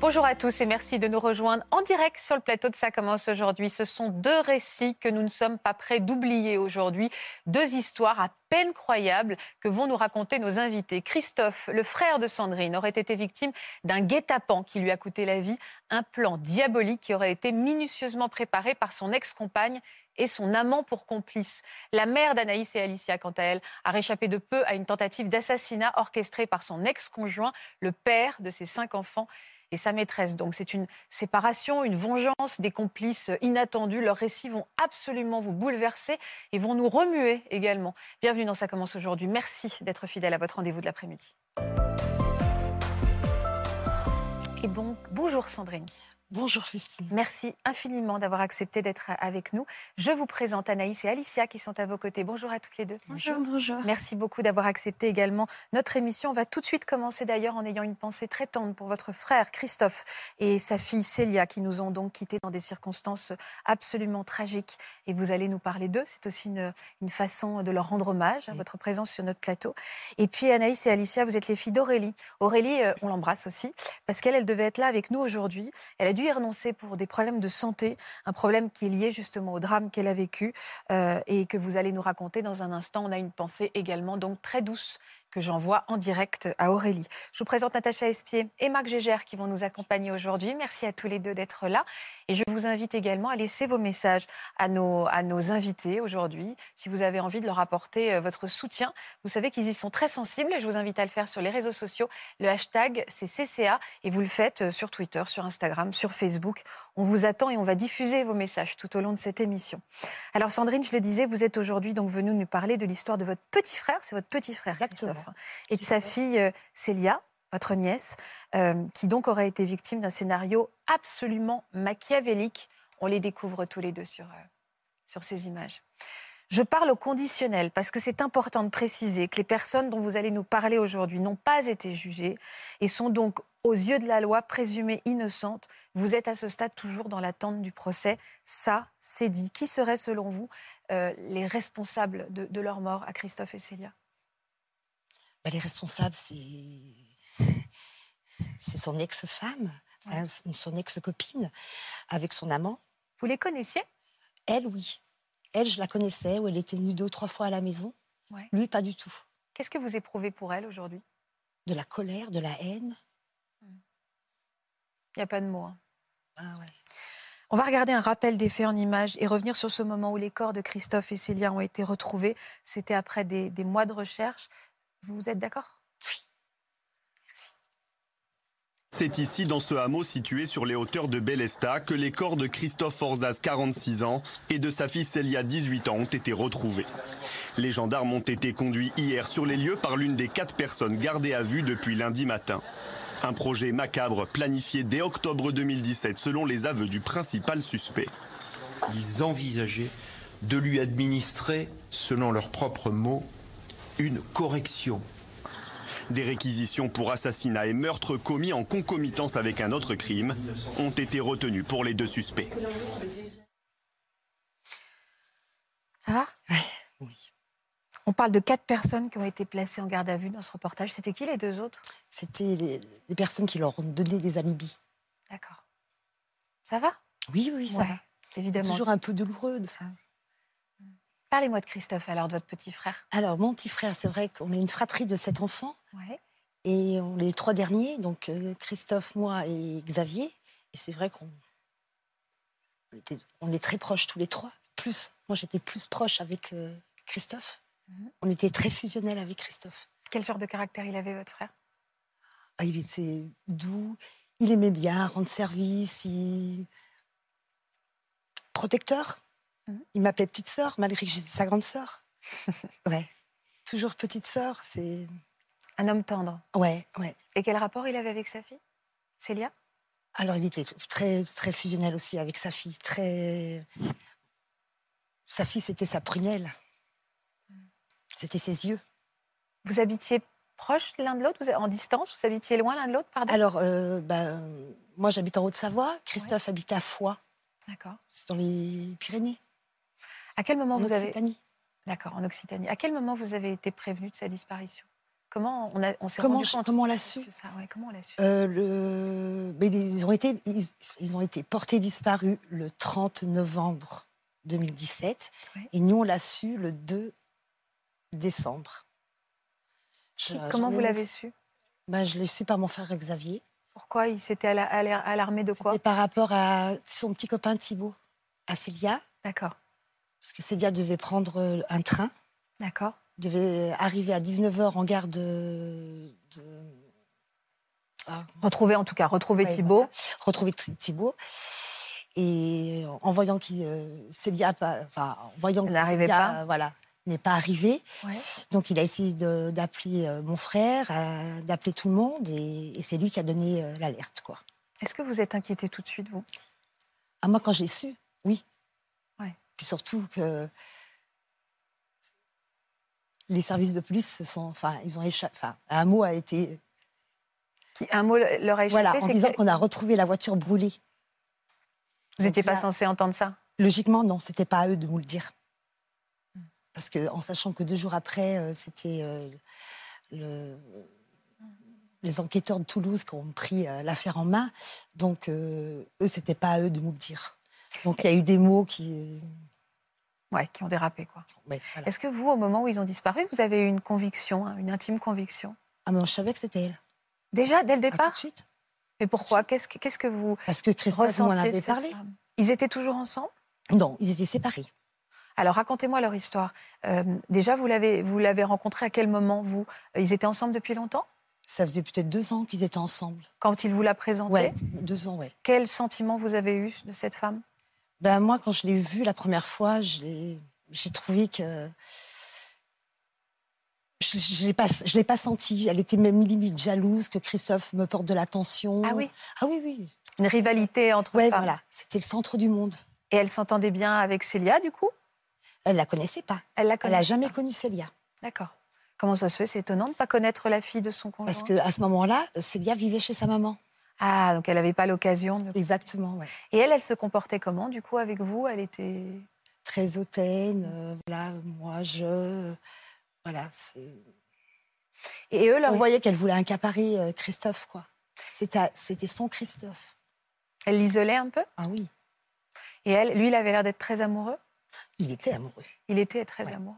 Bonjour à tous et merci de nous rejoindre en direct sur le plateau de Ça commence aujourd'hui. Ce sont deux récits que nous ne sommes pas prêts d'oublier aujourd'hui, deux histoires à peine croyables que vont nous raconter nos invités. Christophe, le frère de Sandrine, aurait été victime d'un guet-apens qui lui a coûté la vie, un plan diabolique qui aurait été minutieusement préparé par son ex-compagne et son amant pour complice. La mère d'Anaïs et Alicia, quant à elle, a réchappé de peu à une tentative d'assassinat orchestrée par son ex-conjoint, le père de ses cinq enfants et sa maîtresse. Donc c'est une séparation, une vengeance, des complices inattendus. Leurs récits vont absolument vous bouleverser et vont nous remuer également. Bienvenue dans Ça commence aujourd'hui. Merci d'être fidèle à votre rendez-vous de l'après-midi. Et bon, bonjour Sandrine. Bonjour Fustine. Merci infiniment d'avoir accepté d'être avec nous. Je vous présente Anaïs et Alicia qui sont à vos côtés. Bonjour à toutes les deux. Bonjour, bonjour. Merci beaucoup d'avoir accepté également notre émission. On va tout de suite commencer d'ailleurs en ayant une pensée très tendre pour votre frère Christophe et sa fille Célia qui nous ont donc quittés dans des circonstances absolument tragiques. Et vous allez nous parler d'eux. C'est aussi une, une, façon de leur rendre hommage, à votre présence sur notre plateau. Et puis Anaïs et Alicia, vous êtes les filles d'Aurélie. Aurélie, euh, on l'embrasse aussi parce qu'elle, elle devait être là avec nous aujourd'hui. Elle a dû y renoncer pour des problèmes de santé, un problème qui est lié justement au drame qu'elle a vécu euh, et que vous allez nous raconter dans un instant. On a une pensée également donc très douce que j'envoie en direct à Aurélie. Je vous présente Natacha Espier et Marc Gégère qui vont nous accompagner aujourd'hui. Merci à tous les deux d'être là. Et je vous invite également à laisser vos messages à nos, à nos invités aujourd'hui. Si vous avez envie de leur apporter euh, votre soutien, vous savez qu'ils y sont très sensibles. Je vous invite à le faire sur les réseaux sociaux. Le hashtag, c'est CCA. Et vous le faites euh, sur Twitter, sur Instagram, sur Facebook. On vous attend et on va diffuser vos messages tout au long de cette émission. Alors Sandrine, je le disais, vous êtes aujourd'hui donc venue nous parler de l'histoire de votre petit frère. C'est votre petit frère, Exactement et de sa fille euh, Célia, votre nièce, euh, qui donc aurait été victime d'un scénario absolument machiavélique. On les découvre tous les deux sur, euh, sur ces images. Je parle au conditionnel parce que c'est important de préciser que les personnes dont vous allez nous parler aujourd'hui n'ont pas été jugées et sont donc aux yeux de la loi présumées innocentes. Vous êtes à ce stade toujours dans l'attente du procès. Ça, c'est dit. Qui seraient selon vous les responsables de, de leur mort à Christophe et Célia? Bah, les responsables, c'est c'est son ex-femme, son ex-copine, avec son amant. Vous les connaissiez? Elle, oui. Elle, je la connaissais, où elle était venue deux ou trois fois à la maison. Lui, pas du tout. Qu'est-ce que vous éprouvez pour elle aujourd'hui? De la colère, de la haine. Il n'y a pas de mots. Hein. Ah ouais. On va regarder un rappel des faits en images et revenir sur ce moment où les corps de Christophe et Célia ont été retrouvés. C'était après des, des mois de recherche. Vous êtes d'accord? Oui. Merci. C'est ici, dans ce hameau situé sur les hauteurs de Bellesta, que les corps de Christophe Forzas, 46 ans, et de sa fille Célia, 18 ans, ont été retrouvés. Les gendarmes ont été conduits hier sur les lieux par l'une des quatre personnes gardées à vue depuis lundi matin. Un projet macabre planifié dès octobre 2017 selon les aveux du principal suspect. Ils envisageaient de lui administrer, selon leurs propres mots, une correction. Des réquisitions pour assassinat et meurtre commis en concomitance avec un autre crime ont été retenues pour les deux suspects. Ça va? Oui. On parle de quatre personnes qui ont été placées en garde à vue dans ce reportage. C'était qui les deux autres? C'était les, les, personnes qui leur ont donné des alibis. D'accord. Ça va? Oui, oui, ça ouais, va. Évidemment. Toujours un peu douloureux. Enfin, Parlez-moi de Christophe, alors, de votre petit frère. Alors, mon petit frère, c'est vrai qu'on est une fratrie de sept enfants. Ouais. Et on est les trois derniers, donc euh, Christophe, moi et Xavier. Et c'est vrai qu'on on, était, on est très proches tous les trois. Plus, moi j'étais plus proche avec euh, Christophe. -hmm. On était très fusionnels avec Christophe. Quel genre de caractère il avait, votre frère? Ah, Il était doux, il aimait bien rendre service, il... protecteur. Il m'appelait petite sœur, malgré que j'étais sa grande sœur. ouais. Toujours petite sœur, c'est. Un homme tendre. Ouais, ouais. Et quel rapport il avait avec sa fille? Célia? Alors, il était très, très fusionnel aussi avec sa fille. Très... Sa fille, c'était sa prunelle. C'était ses yeux. Vous habitiez proches l'un de l'autre? En distance? Vous habitiez loin l'un de l'autre Pardon? Alors, euh, ben, moi, j'habite en Haute-Savoie. Christophe habite à Foix. D'accord. C'est dans les Pyrénées. À quel moment en vous avez Occitanie. D'accord, en Occitanie. À quel moment vous avez été prévenu de sa disparition? Comment on, a, on s'est Comment rendu compte comment on l'a su que ça, ouais, Comment on l'a su? Euh, le... mais ils, ont été, ils, ils ont été portés disparus le 30 novembre 2017 Ouais. et nous on l'a su le 2 décembre. Je- Comment vous l'avez su? Ben, Je l'ai su par mon frère Xavier. Pourquoi il s'était l'armée de quoi? C'était par rapport à son petit copain Thibaut, à Célia, D'accord, parce que Célia devait prendre euh, un train, d'accord. devait arriver à 19h en gare de... de... ah, Retrouver en tout cas, retrouver Ouais, Thibault. voilà. retrouver Thi- Thibaut. Et en voyant qu'il euh, Célia pas, enfin, en voyant que n'arrivait pas. voilà, n'est pas arrivée, Ouais. donc il a essayé d'appeler euh, mon frère, d'appeler tout le monde, et, et c'est lui qui a donné l'alerte, quoi. Est-ce que vous êtes inquiété tout de suite, vous? À moi, quand j'ai su, oui. Puis surtout que les services de police se sont, enfin, ils ont échappé. Enfin, un mot a été, Qui, Un mot leur a échappé, voilà, en disant qu'on a retrouvé la voiture brûlée. vous n'étiez pas là- censé entendre ça? Logiquement, non, c'était pas à eux de nous le dire. Parce que, en sachant que deux jours après, euh, c'était euh, le- les enquêteurs de Toulouse qui ont pris euh, l'affaire en main, donc eux, c'était pas à eux de nous le dire. Donc il y a eu des mots qui. Ouais, qui ont dérapé, quoi. ouais, voilà. Est-ce que vous, au moment où ils ont disparu, vous avez eu une conviction, hein, une intime conviction? Ah, mais je savais que c'était elle. Déjà, dès le Ah, tout de départ? suite. Mais pourquoi? Qu'est-ce que, qu'est-ce que vous Parce que Christophe nous en ressentiez de avait parlé. femme? Ils étaient toujours ensemble? Non, ils étaient séparés. Alors racontez-moi leur histoire. Euh, déjà, vous l'avez, vous l'avez rencontré à quel moment vous? Ils étaient ensemble depuis longtemps? Ça faisait peut-être deux ans qu'ils étaient ensemble. Quand il vous l'a présenté Ouais, deux ans, ouais. Quel sentiment vous avez eu de cette femme? Ben moi, quand je l'ai vue la première fois, j'ai trouvé que je, je l'ai pas, pas sentie. Elle était même limite jalouse que Christophe me porte de l'attention. Ah oui Ah oui, oui. Une rivalité entre Ouais, femmes. voilà. C'était le centre du monde. Et elle s'entendait bien avec Célia, du coup? Elle la connaissait pas. Elle la Elle connaissait a jamais pas. connu Célia. D'accord. Comment ça se fait? C'est étonnant de ne pas connaître la fille de son conjoint? Parce que à ce moment-là, Célia vivait chez sa maman. Ah, donc elle n'avait pas l'occasion de... Exactement, ouais. Et elle, elle se comportait comment, du coup, avec vous? Elle était... Très hautaine. euh, voilà, moi, je. Voilà. c'est- Et eux, leur... On voyait qu'elle voulait accaparer euh, Christophe, quoi. C'était c'était son Christophe. elle l'isolait un peu? Ah oui, Et elle, lui, il avait l'air d'être très amoureux? Il était amoureux. Il était très Ouais. amoureux.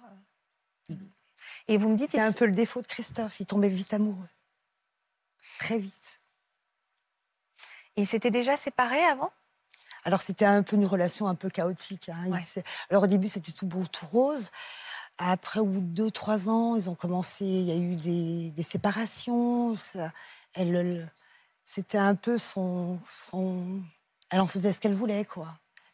Et vous me dites... C'est un peu le défaut de Christophe. Il tombait vite amoureux. Très vite. Ils s'étaient déjà séparés avant? Alors, c'était un peu une relation un peu chaotique. hein. Ouais. Alors, au début, c'était tout beau, tout rose. Après, de deux, trois ans, ils ont commencé. Il y a eu des, des séparations. Ça- elle, le- c'était un peu son, son. Elle en faisait ce qu'elle voulait, quoi.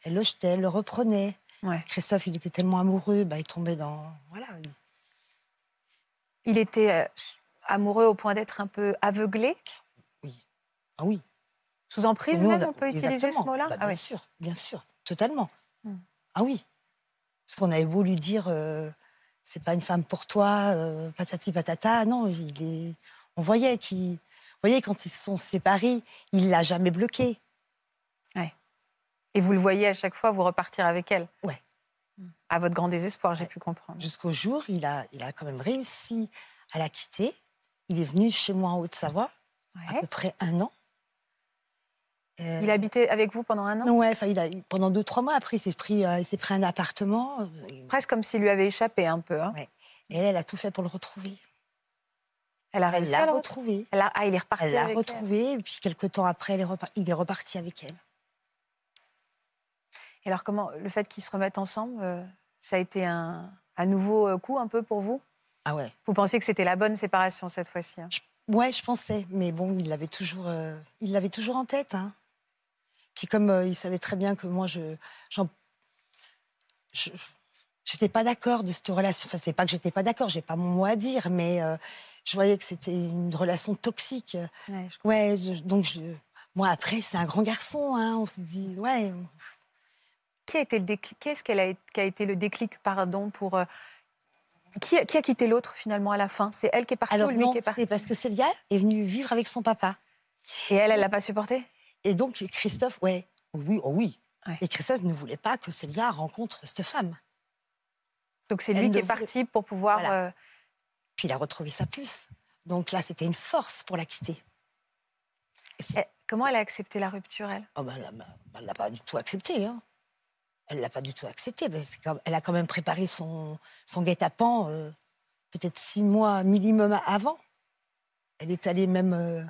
Elle le jetait, elle le reprenait. Ouais. Christophe, il était tellement amoureux, bah, il tombait dans. Voilà. il- était euh, amoureux au point d'être un peu aveuglé? Ah oui. Sous emprise Nous, même, a- on peut utiliser ce mot-là Bah, Ah Bien oui. sûr, bien sûr, totalement. Hmm. Ah oui. Parce qu'on avait beau lui dire, euh, c'est pas une femme pour toi, euh, patati patata. Non, il est. On voyait qu'il. Vous voyez, quand ils se sont séparés, il l'a jamais bloqué. Et vous le voyez à chaque fois vous repartir avec elle Ouais. À votre grand désespoir, j'ai Ouais. pu comprendre. Jusqu'au jour, il a, il a quand même réussi à la quitter. Il est venu chez moi en Haute-Savoie, à Ouais. peu près un an. Euh, Il habitait avec vous pendant un an? Enfin, il a, pendant deux, trois mois, après, il s'est pris, euh, s'est pris un appartement. euh, Presque comme s'il lui avait échappé un peu. hein. Ouais. Et elle, elle a tout fait pour le retrouver. Elle a Elle réussi à l'a le retrouver? retrouvé. Elle a- Ah, il est reparti Elle l'a retrouvé, et puis quelques temps après, elle est repar- il est reparti avec elle. Et alors, comment le fait qu'ils se remettent ensemble, euh, ça a été un, un nouveau coup un peu pour vous? Ah ouais. Vous pensiez que c'était la bonne séparation cette fois-ci hein? Ouais, je pensais, mais bon, il l'avait toujours, euh, il l'avait toujours en tête. Hein. Puis comme euh, il savait très bien que moi, je, j'étais pas d'accord de cette relation. Enfin, c'est pas que j'étais pas d'accord, j'ai pas mon mot à dire, mais euh, je voyais que c'était une relation toxique. Ouais, je. Ouais, je- donc je, Moi, après, c'est un grand garçon. Hein, on se dit, ouais. on- Qui a été le déclic Qu'est-ce qu'elle a, qui a été le déclic, pardon, pour euh, qui, a, qui a quitté l'autre finalement à la fin? C'est elle qui est partie Alors ou lui non, qui est parti? c'est parce que Célia est venue vivre avec son papa. Et elle, elle l'a pas supporté? Et donc, Christophe, ouais, oui, oh oui. Ouais. Et Christophe ne voulait pas que Célia rencontre cette femme. Donc c'est lui ne qui est parti pour pouvoir. Voilà. euh, Puis il a retrouvé sa puce. Donc là, c'était une force pour la quitter. Et eh, comment elle a accepté la rupture, elle? Oh ben, elle ne l'a pas du tout accepté. Hein. Elle l'a pas du tout accepté. parce que comme- elle a quand même préparé son, son guet-apens euh, peut-être six mois minimum avant. Elle est allée même euh,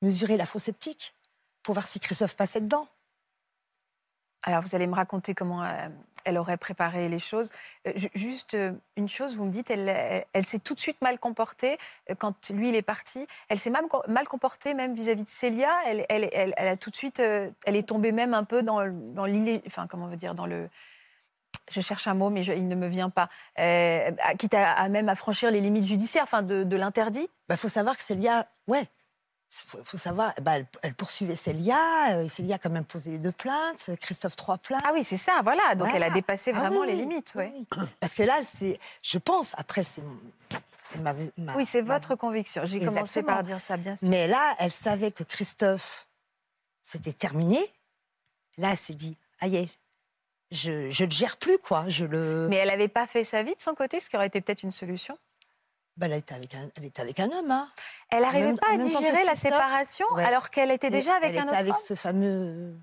mesurer la fosse septique pour voir si Christophe passait dedans. Alors, vous allez me raconter comment euh, elle aurait préparé les choses. Euh, ju- juste euh, une chose, vous me dites, elle, s'est tout de suite mal comportée quand lui, il est parti. Elle s'est co- mal comportée même vis-à-vis de Célia. Elle, elle, a tout de suite, elle est tombée même un peu dans, dans l'illé- enfin, comment on veut dire, dans le... Je cherche un mot, mais il ne me vient pas. Quitte à, même à franchir les limites judiciaires, enfin, de, l'interdit. Il Bah, faut savoir que Célia, ouais, faut, faut savoir, bah, elle, elle poursuivait Célia. euh, Célia a quand même posé deux plaintes. Christophe, trois plaintes. Ah oui, c'est ça, voilà. Donc, elle a dépassé Ah vraiment oui, les limites. oui, ouais. Parce que là, c'est, je pense, après, c'est, c'est ma, ma- Oui, c'est ma- votre conviction. J'ai commencé par dire ça, bien sûr. Mais là, elle savait que Christophe, c'était terminé. Là, elle s'est dit, aïe, je, je le gère plus, quoi. Je le. Mais elle n'avait pas fait sa vie de son côté, ce qui aurait été peut-être une solution. Bah, elle était avec un, elle était avec un homme, hein. Elle n'arrivait pas à digérer la séparation ouais. alors qu'elle était déjà avec elle un était autre avec homme. ce fameux.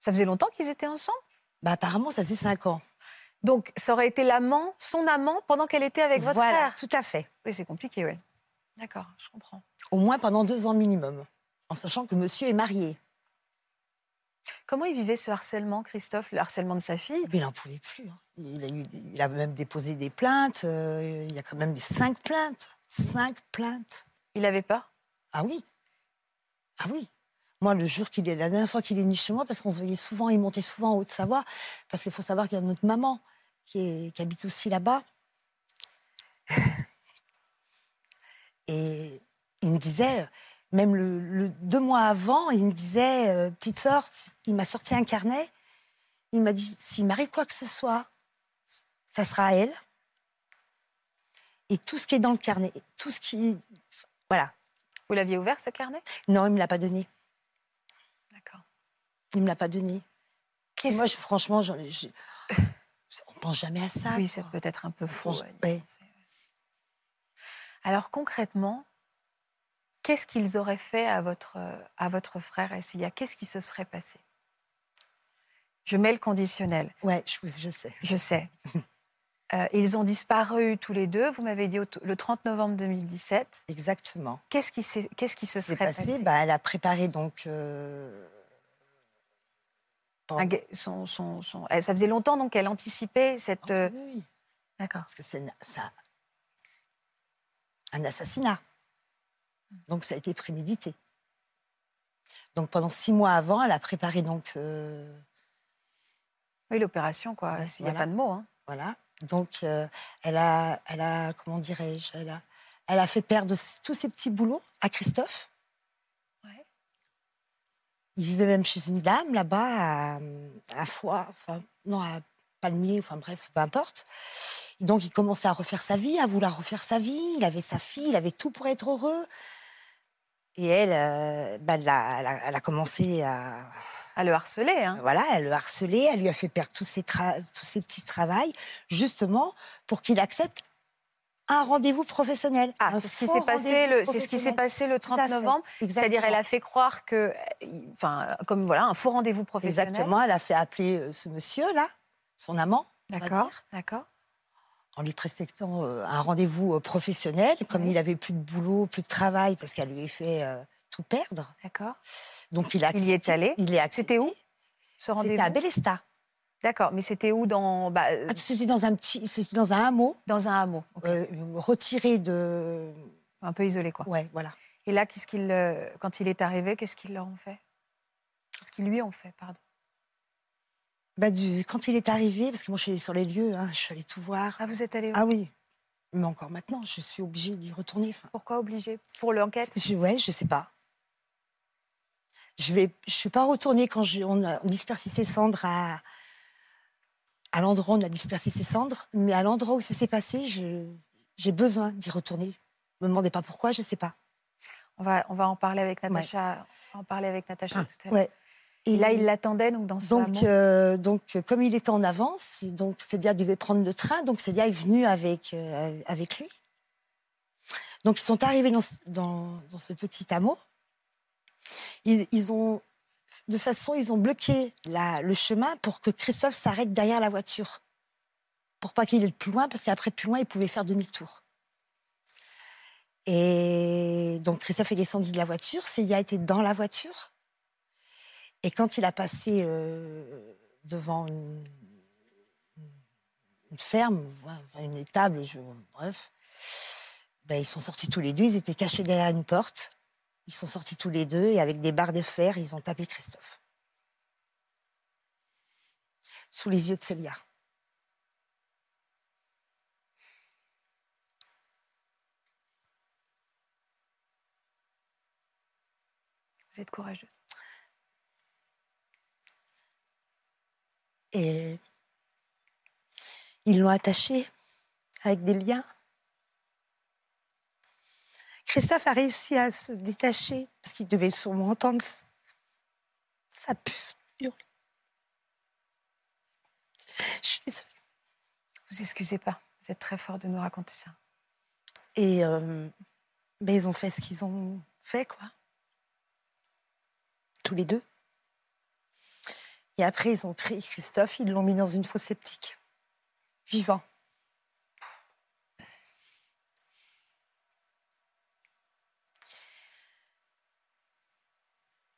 Ça faisait longtemps qu'ils étaient ensemble? Bah, apparemment, ça faisait cinq ans. Donc ça aurait été l'amant, son amant, pendant qu'elle était avec votre voilà, frère? tout à fait. Oui, c'est compliqué, oui. D'accord, je comprends. Au moins pendant deux ans minimum, en sachant que monsieur est marié. Comment il vivait ce harcèlement, Christophe, le harcèlement de sa fille? Mais il n'en pouvait plus. hein. Il a, eu, il a même déposé des plaintes. euh, il y a quand même eu cinq plaintes. Cinq plaintes. Il avait peur? Ah oui. Ah oui. Moi, le jour qu'il est, la dernière fois qu'il est venu chez moi, parce qu'on se voyait souvent, il montait souvent en Haute-Savoie, parce qu'il faut savoir qu'il y a notre maman qui, est- qui habite aussi là-bas. Et il me disait, même le, le- deux mois avant, il me disait, euh, petite sœur, il m'a sorti un carnet. Il m'a dit, s'il m'arrive quoi que ce soit, ça sera à elle. Et tout ce qui est dans le carnet, tout ce qui, voilà. Vous l'aviez ouvert, ce carnet? Non, il me l'a pas donné. D'accord. Il me l'a pas donné. Qu'est-ce- Moi, je- franchement, ai- j'ai- on pense jamais à ça. Oui, c'est peut-être un peu pense- ouais. Alors concrètement, qu'est-ce qu'ils auraient fait à votre, à votre frère Célia? Qu'est-ce qui se serait passé? Je mets le conditionnel. Ouais, je, sais. Je sais. Euh, ils ont disparu tous les deux. Vous m'avez dit le 30 novembre 2017. Exactement. Qu'est-ce qui, qu'est-ce qui se serait passé? passé? Bah, elle a préparé donc. euh, son- son- son- eh, Ça faisait longtemps donc qu'elle anticipait cette. euh, Ah oui, D'accord. parce que c'est ça- un assassinat. Donc ça a été prémédité. Donc pendant six mois avant, elle a préparé donc euh, Oui, l'opération, quoi. Ouais, Il n'y a pas de mots. Hein. voilà. Donc euh, elle a, elle a comment dirais-je, elle a, elle a fait perdre tous ses petits boulots à Christophe. Ouais. Il vivait même chez une dame là-bas, à, à Foix, enfin, non, à Palmier, enfin bref, peu importe. Donc il commençait à refaire sa vie, à vouloir refaire sa vie. Il avait sa fille, il avait tout pour être heureux. Et elle, euh, bah, elle, a, elle a- elle a commencé à. À le harceler. Hein. Voilà, elle le harcelait, elle lui a fait perdre tous ses, tra- tous ses petits travails, justement pour qu'il accepte un rendez-vous professionnel. Ah, c'est ce qui s'est passé, le, c'est ce qui s'est professionnel. passé le Tout à 30 fait. novembre. C'est-à-dire, elle a fait croire que, enfin, comme voilà, un faux rendez-vous professionnel. Exactement, elle a fait appeler euh, ce monsieur-là, son amant, D'accord, d'accord. En lui prescriptant euh, un rendez-vous euh, professionnel. Comme Oui. il avait plus de boulot, plus de travail, parce qu'elle lui a fait euh, tout perdre. D'accord. Donc il a Il y est accepté- allé Il est accepté. C'était où, Ce C'était rendez-vous? à Bélesta. D'accord, mais c'était où dans, bah, Ah, C'était dans un petit, c'était dans un hameau dans un hameau, euh, retiré de. un peu isolé, quoi. Ouais, voilà. Et là, qu'est-ce qu'il, quand il est arrivé, qu'est-ce qu'ils leur ont fait? Qu'est-ce qu'ils lui ont fait, pardon? Bah, du- quand il est arrivé, parce que moi je suis allée sur les lieux, hein, je suis allée tout voir. Ah, vous êtes allé où Ah oui, mais encore maintenant, je suis obligée d'y retourner. enfin. Pourquoi obligé Pour l'enquête? Je, ouais, je sais pas. Je ne je suis pas retournée quand je- on a dispersé ses cendres à, à l'endroit où on a dispersé ses cendres, mais à l'endroit où ça s'est passé, j'ai besoin d'y retourner. Ne me demandez pas pourquoi, je ne sais pas. On va, on va en parler avec Natacha, on en parler avec Natacha tout à l'heure. Ouais. Et là, il l'attendait donc dans ce Donc, euh, donc, comme il était en avance, donc Célia devait prendre le train, donc Célia est venue avec, euh, avec lui. Donc, ils sont arrivés dans, ce- dans, dans ce petit hameau. Ils, ils ont, de façon, ils ont bloqué la, le chemin pour que Christophe s'arrête derrière la voiture. Pour pas qu'il aille plus loin, parce qu'après, plus loin, il pouvait faire demi-tour. Et donc, Christophe est descendu de la voiture. Célia était dans la voiture. Et quand il a passé euh, devant une, ferme, une étable, bref, ben, ils sont sortis tous les deux. Ils étaient cachés derrière une porte. Ils sont sortis tous les deux et avec des barres de fer, ils ont tapé Christophe. Sous les yeux de Célia. Vous êtes courageuse. Et ils l'ont attaché avec des liens. Christophe a réussi à se détacher parce qu'il devait sûrement entendre sa puce hurler. Je suis désolée. Vous excusez pas. Vous êtes très fort de nous raconter ça. Et euh, ben, ils ont fait ce qu'ils ont fait, quoi. Tous les deux. Et après, ils ont pris Christophe, ils l'ont mis dans une fosse septique. Vivant.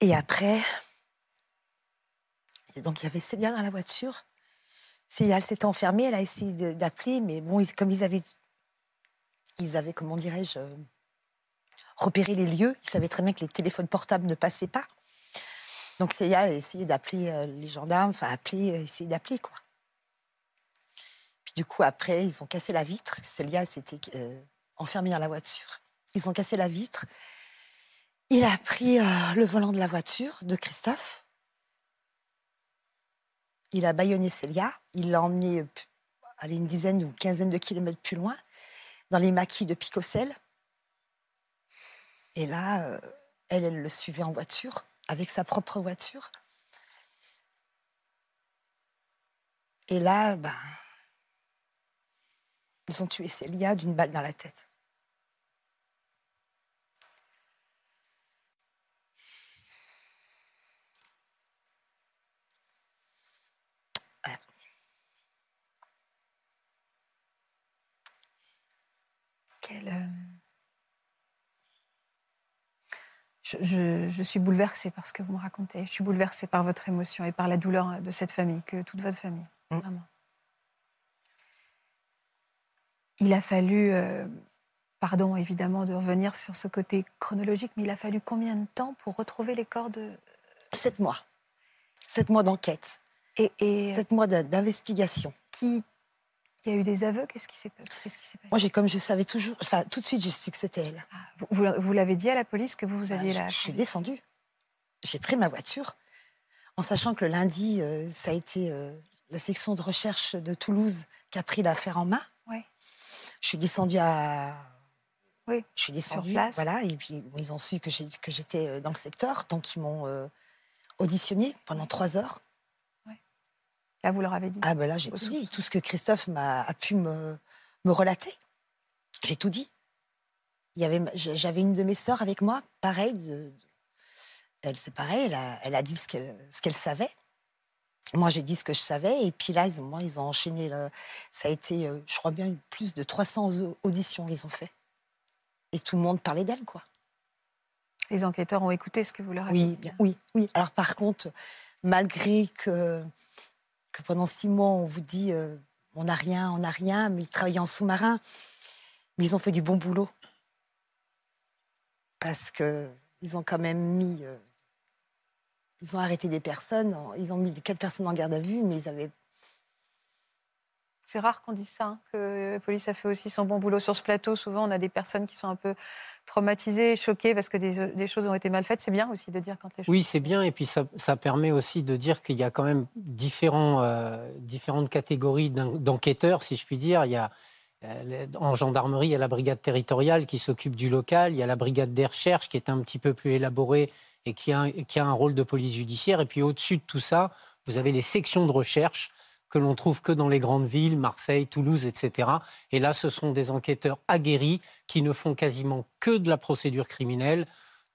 Et après, donc il y avait Célia dans la voiture. Célia, elle s'était enfermée, elle a essayé d'appeler, mais bon, comme ils avaient ils avaient, comment dirais-je, repéré les lieux. Ils savaient très bien que les téléphones portables ne passaient pas. Donc Célia a essayé d'appeler euh, les gendarmes, enfin appeler, euh, essayer d'appeler quoi. Puis du coup après ils ont cassé la vitre. Célia s'était euh, enfermée dans la voiture. Ils ont cassé la vitre. Il a pris le volant de la voiture de Christophe. Il a bâillonné Célia. Il l'a emmené p- allez, une dizaine ou quinzaine de kilomètres plus loin dans les maquis de Picocel. Et là, elle, elle le suivait en voiture, avec sa propre voiture. Et là, ben, ils ont tué Célia d'une balle dans la tête. Voilà. Quel, euh, Je, je- je suis bouleversée par ce que vous me racontez. Je suis bouleversée par votre émotion et par la douleur de cette famille, que toute votre famille. Mm. Vraiment. Il a fallu, euh, pardon évidemment de revenir sur ce côté chronologique, mais il a fallu combien de temps pour retrouver les corps de. Sept mois. Sept mois d'enquête. Et, et, euh, Sept mois d'investigation. qui. Il y a eu des aveux Qu'est-ce qui s'est passé? Moi, j'ai comme je savais toujours, enfin, tout de suite, j'ai su que c'était elle. Ah, Vous, vous- vous l'avez dit à la police que vous, vous Bah, aviez je, la. je suis descendue. J'ai pris ma voiture, en sachant que le lundi, euh, ça a été euh, la section de recherche de Toulouse qui a pris l'affaire en main. Ouais. Je suis descendue à. Oui, Je suis descendue, place. voilà, et puis ils ont su que j'étais euh, dans le secteur, donc ils m'ont euh, auditionnée pendant trois heures. Là, vous leur avez dit. Ah ben là, j'ai tout dit. Tout ce que Christophe m'a a pu me, me relater, j'ai tout dit. Il y avait, j'avais une de mes sœurs avec moi, pareil. de- elle, c'est pareil, elle a, elle a dit ce qu'elle, ce qu'elle savait. Moi, j'ai dit ce que je savais. Et puis là, ils ont, moi, ils ont enchaîné. Le, ça a été, euh, je crois bien, plus de 300 au- auditions qu'ils ont fait. Et tout le monde parlait d'elle, quoi. Les enquêteurs ont écouté ce que vous leur avez Oui, dit. bien, oui, oui. Alors par contre, malgré que, que pendant six mois, on vous dit euh, on n'a rien, on n'a rien, mais ils travaillaient en sous-marin, mais ils ont fait du bon boulot. Parce que ils ont quand même mis. euh, ils ont arrêté des personnes, ils ont mis quatre personnes en garde à vue, mais ils avaient. C'est rare qu'on dise ça, hein, que la police a fait aussi son bon boulot sur ce plateau. Souvent, on a des personnes qui sont un peu traumatisées, choquées parce que des, choses ont été mal faites. C'est bien aussi de dire quand les choses... Oui, c'est bien. Et puis, ça, permet aussi de dire qu'il y a quand même différents, euh, différentes catégories d'enquêteurs, si je puis dire. Il y a, euh, en gendarmerie, il y a la brigade territoriale qui s'occupe du local. Il y a la brigade des recherches qui est un petit peu plus élaborée et qui a, qui a un rôle de police judiciaire. Et puis, au-dessus de tout ça, vous avez les sections de recherche que l'on trouve que dans les grandes villes, Marseille, Toulouse, etc. Et là, ce sont des enquêteurs aguerris qui ne font quasiment que de la procédure criminelle,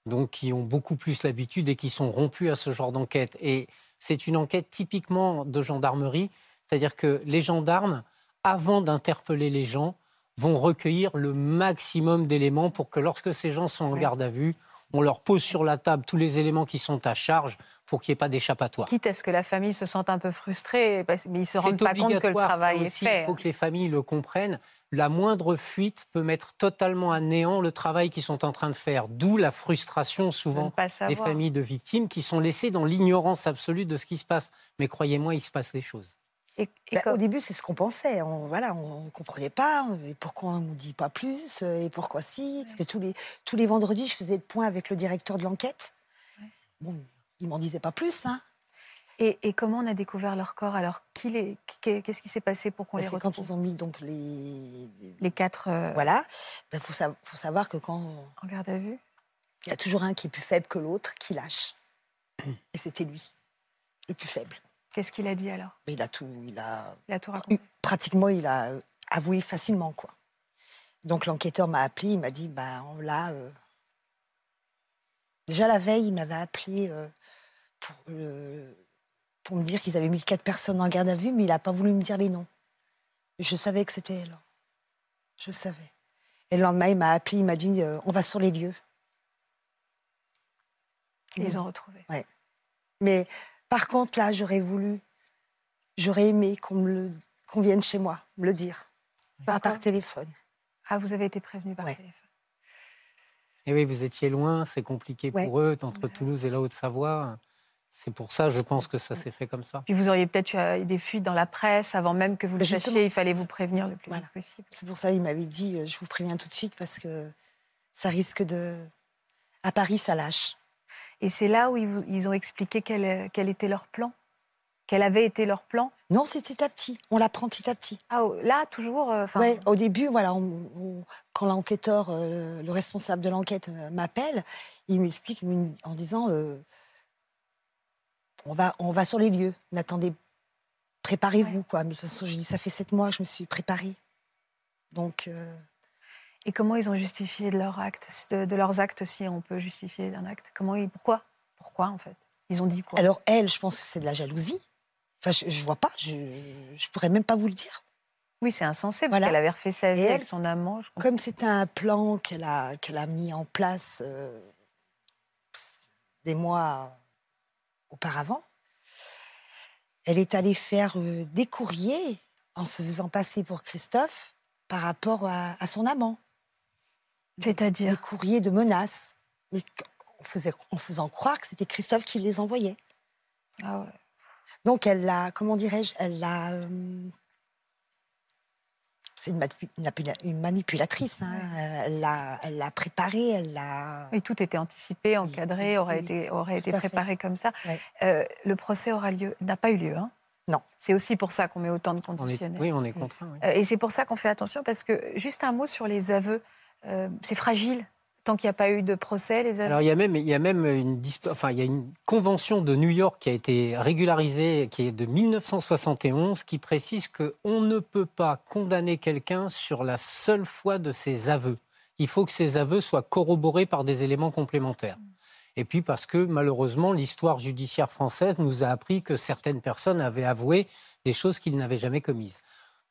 donc qui ont beaucoup plus l'habitude et qui sont rompus à ce genre d'enquête. Et c'est une enquête typiquement de gendarmerie, c'est-à-dire que les gendarmes, avant d'interpeller les gens, vont recueillir le maximum d'éléments pour que lorsque ces gens sont en garde à vue, on leur pose sur la table tous les éléments qui sont à charge pour qu'il n'y ait pas d'échappatoire. Quitte à ce que la famille se sente un peu frustrée, mais ils ne se rendent pas compte que le travail est fait. Il faut que les familles le comprennent. La moindre fuite peut mettre totalement à néant le travail qu'ils sont en train de faire. D'où la frustration souvent des familles de victimes qui sont laissées dans l'ignorance absolue de ce qui se passe. Mais croyez-moi, il se passe des choses. Bah, au début, c'est ce qu'on pensait. On voilà, on ne comprenait pas. Et pourquoi on ne nous dit pas plus Et pourquoi si? Parce que tous les, tous les vendredis, je faisais le point avec le directeur de l'enquête. Bon, il m'en disait pas plus. Hein. Et, et, comment on a découvert leur corps? Alors, qu'est-ce qui s'est passé pour qu'on bah, les retrouve quand ils ont mis donc les les quatre. Euh, voilà. Il bah, faut, faut, savoir que quand en garde à vue, il y a toujours un qui est plus faible que l'autre, qui lâche. Et c'était lui, le plus faible. Qu'est-ce qu'il a dit alors? Il a tout, il a, tout raconté. Pratiquement, il a euh, avoué facilement quoi. Donc l'enquêteur m'a appelé, il m'a dit bah on l'a. Euh, déjà la veille, il m'avait appelé euh, pour, pour me dire qu'ils avaient mis quatre personnes en garde à vue, mais il n'a pas voulu me dire les noms. Je savais que c'était elle. Je savais. Et le lendemain, il m'a appelé, il m'a dit on va sur les lieux. Ils ont retrouvé. Ouais. Mais par contre, là, j'aurais voulu, j'aurais aimé qu'on vienne chez moi, me le dire, pas par téléphone. Ah, vous avez été prévenu par téléphone. Et eh oui, vous étiez loin, c'est compliqué pour eux, entre Toulouse et la Haute-Savoie. C'est pour ça, je pense que ça s'est fait comme ça. Puis vous auriez peut-être eu des fuites dans la presse avant même que vous le sachiez. Il fallait vous prévenir le plus vite possible. C'est pour ça qu'il m'avait dit euh, je vous préviens tout de suite parce que ça risque de. À Paris, ça lâche. Et c'est là où ils, ont expliqué quel, était leur plan Quel avait été leur plan Non, c'est petit à petit. On l'apprend petit à petit. Ah, là, toujours euh, Oui, au début, voilà, quand l'enquêteur, euh, le responsable de l'enquête euh, m'appelle, il m'explique en disant on, va, on va sur les lieux. N'attendez, préparez-vous. quoi. Mais je dis ça fait sept mois que je me suis préparée. Donc. Et comment ils ont justifié de, leur acte, de, leurs actes, si on peut justifier d'un acte? Comment ils, Pourquoi? Pourquoi, en fait? Ils ont dit quoi? Alors, elle, je pense que c'est de la jalousie. Enfin, je, ne vois pas, je ne pourrais même pas vous le dire. Oui, c'est insensé, parce qu'elle avait refait sa vie avec son amant. comme c'était un plan qu'elle a, qu'elle a mis en place euh, des mois auparavant, elle est allée faire euh, des courriers en se faisant passer pour Christophe par rapport à son amant. C'est-à-dire Des courriers de menaces, mais en, faisait, en faisant croire que c'était Christophe qui les envoyait. Ah ouais. Donc elle l'a, comment dirais-je, elle l'a. Euh, c'est une, manipulatrice. Hein. Elle l'a, elle l'a préparé, elle l'a. Oui, tout était anticipé, encadré, aurait été, aurait été préparé comme ça. Euh, le procès aura lieu, n'a pas eu lieu. Hein non. C'est aussi pour ça qu'on met autant de conditionnels. oui, on est contraint. Euh, et c'est pour ça qu'on fait attention, parce que juste un mot sur les aveux. Euh, c'est fragile tant qu'il n'y a pas eu de procès, les Alors il y a même, il y a même une, enfin, il y a une convention de New York qui a été régularisée, qui est de 1971, qui précise qu'on ne peut pas condamner quelqu'un sur la seule foi de ses aveux. Il faut que ces aveux soient corroborés par des éléments complémentaires. Et puis parce que malheureusement, l'histoire judiciaire française nous a appris que certaines personnes avaient avoué des choses qu'ils n'avaient jamais commises.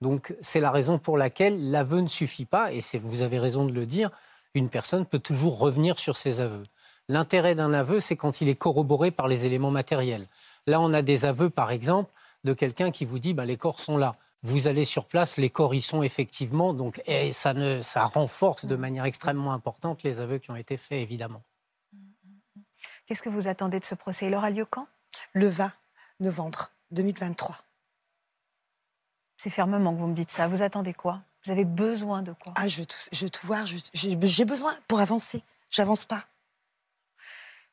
Donc c'est la raison pour laquelle l'aveu ne suffit pas, et vous avez raison de le dire, une personne peut toujours revenir sur ses aveux. L'intérêt d'un aveu, c'est quand il est corroboré par les éléments matériels. Là, on a des aveux, par exemple, de quelqu'un qui vous dit bah, les corps sont là. Vous allez sur place, les corps y sont effectivement, donc et ça, ne, ça renforce de manière extrêmement importante les aveux qui ont été faits, évidemment. Qu'est-ce que vous attendez de ce procès? Il aura lieu quand? Le 20 novembre 2023. C'est fermement que vous me dites ça. Vous attendez quoi? Vous avez besoin de quoi? Ah, je veux tout, je veux tout voir. J'ai besoin pour avancer. J'avance pas.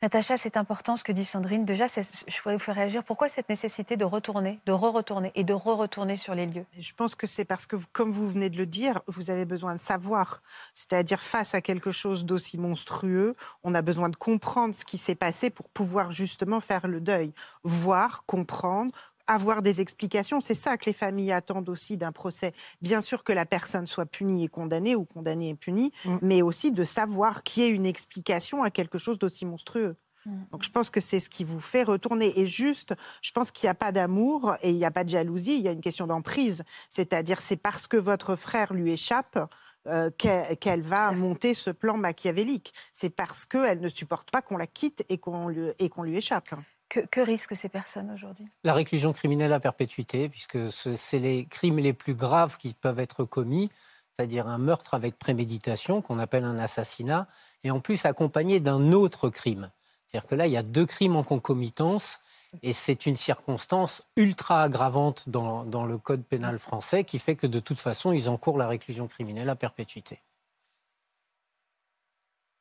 Natacha, c'est important ce que dit Sandrine. Déjà, je voudrais vous faire réagir. Pourquoi cette nécessité de retourner, de re-retourner et de re-retourner sur les lieux? Je pense que c'est parce que, comme vous venez de le dire, vous avez besoin de savoir. C'est-à-dire, face à quelque chose d'aussi monstrueux, on a besoin de comprendre ce qui s'est passé pour pouvoir justement faire le deuil. Voir, comprendre, avoir des explications. C'est ça que les familles attendent aussi d'un procès. Bien sûr que la personne soit punie et condamnée, ou condamnée et punie, Mm. mais aussi de savoir qu'il y ait une explication à quelque chose d'aussi monstrueux. Mm. Donc je pense que c'est ce qui vous fait retourner. Et juste, je pense qu'il n'y a pas d'amour et il n'y a pas de jalousie, il y a une question d'emprise. C'est-à-dire, c'est parce que votre frère lui échappe euh, qu'elle va monter ce plan machiavélique. C'est parce qu'elle ne supporte pas qu'on la quitte et qu'on lui, et qu'on lui échappe. Que, que risquent ces personnes aujourd'hui? La réclusion criminelle à perpétuité, puisque ce- c'est les crimes les plus graves qui peuvent être commis, c'est-à-dire un meurtre avec préméditation, qu'on appelle un assassinat, et en plus accompagné d'un autre crime. C'est-à-dire que là, il y a deux crimes en concomitance, et c'est une circonstance ultra aggravante dans, dans le code pénal français qui fait que de toute façon, ils encourent la réclusion criminelle à perpétuité.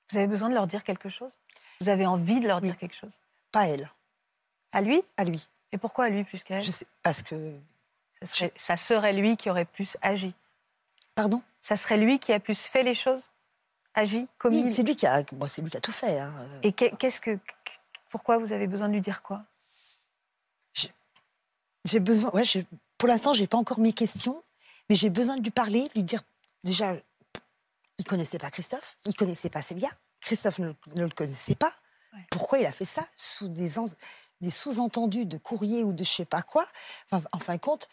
Vous avez besoin de leur dire quelque chose? Vous avez envie de leur dire Oui. quelque chose? Pas elle, À lui? À lui. Et pourquoi à lui plus qu'à elle? Je sais, parce que. ça serait, ça serait lui qui aurait plus agi. Pardon? Ça serait lui qui a plus fait les choses? Agi Commis? Oui, c'est lui qui a, bon, c'est lui qui a tout fait. hein. Et qu'est- qu'est-ce que. Pourquoi vous avez besoin de lui dire quoi? J'ai besoin. Ouais, pour l'instant, j'ai pas encore mes questions, mais j'ai besoin de lui parler, de lui dire. Déjà, il connaissait pas Christophe, il connaissait pas Célia. Christophe ne, ne le connaissait pas. Ouais. Pourquoi il a fait ça sous des, en- des sous-entendus de courrier ou de je sais pas quoi enfin, En fin de compte,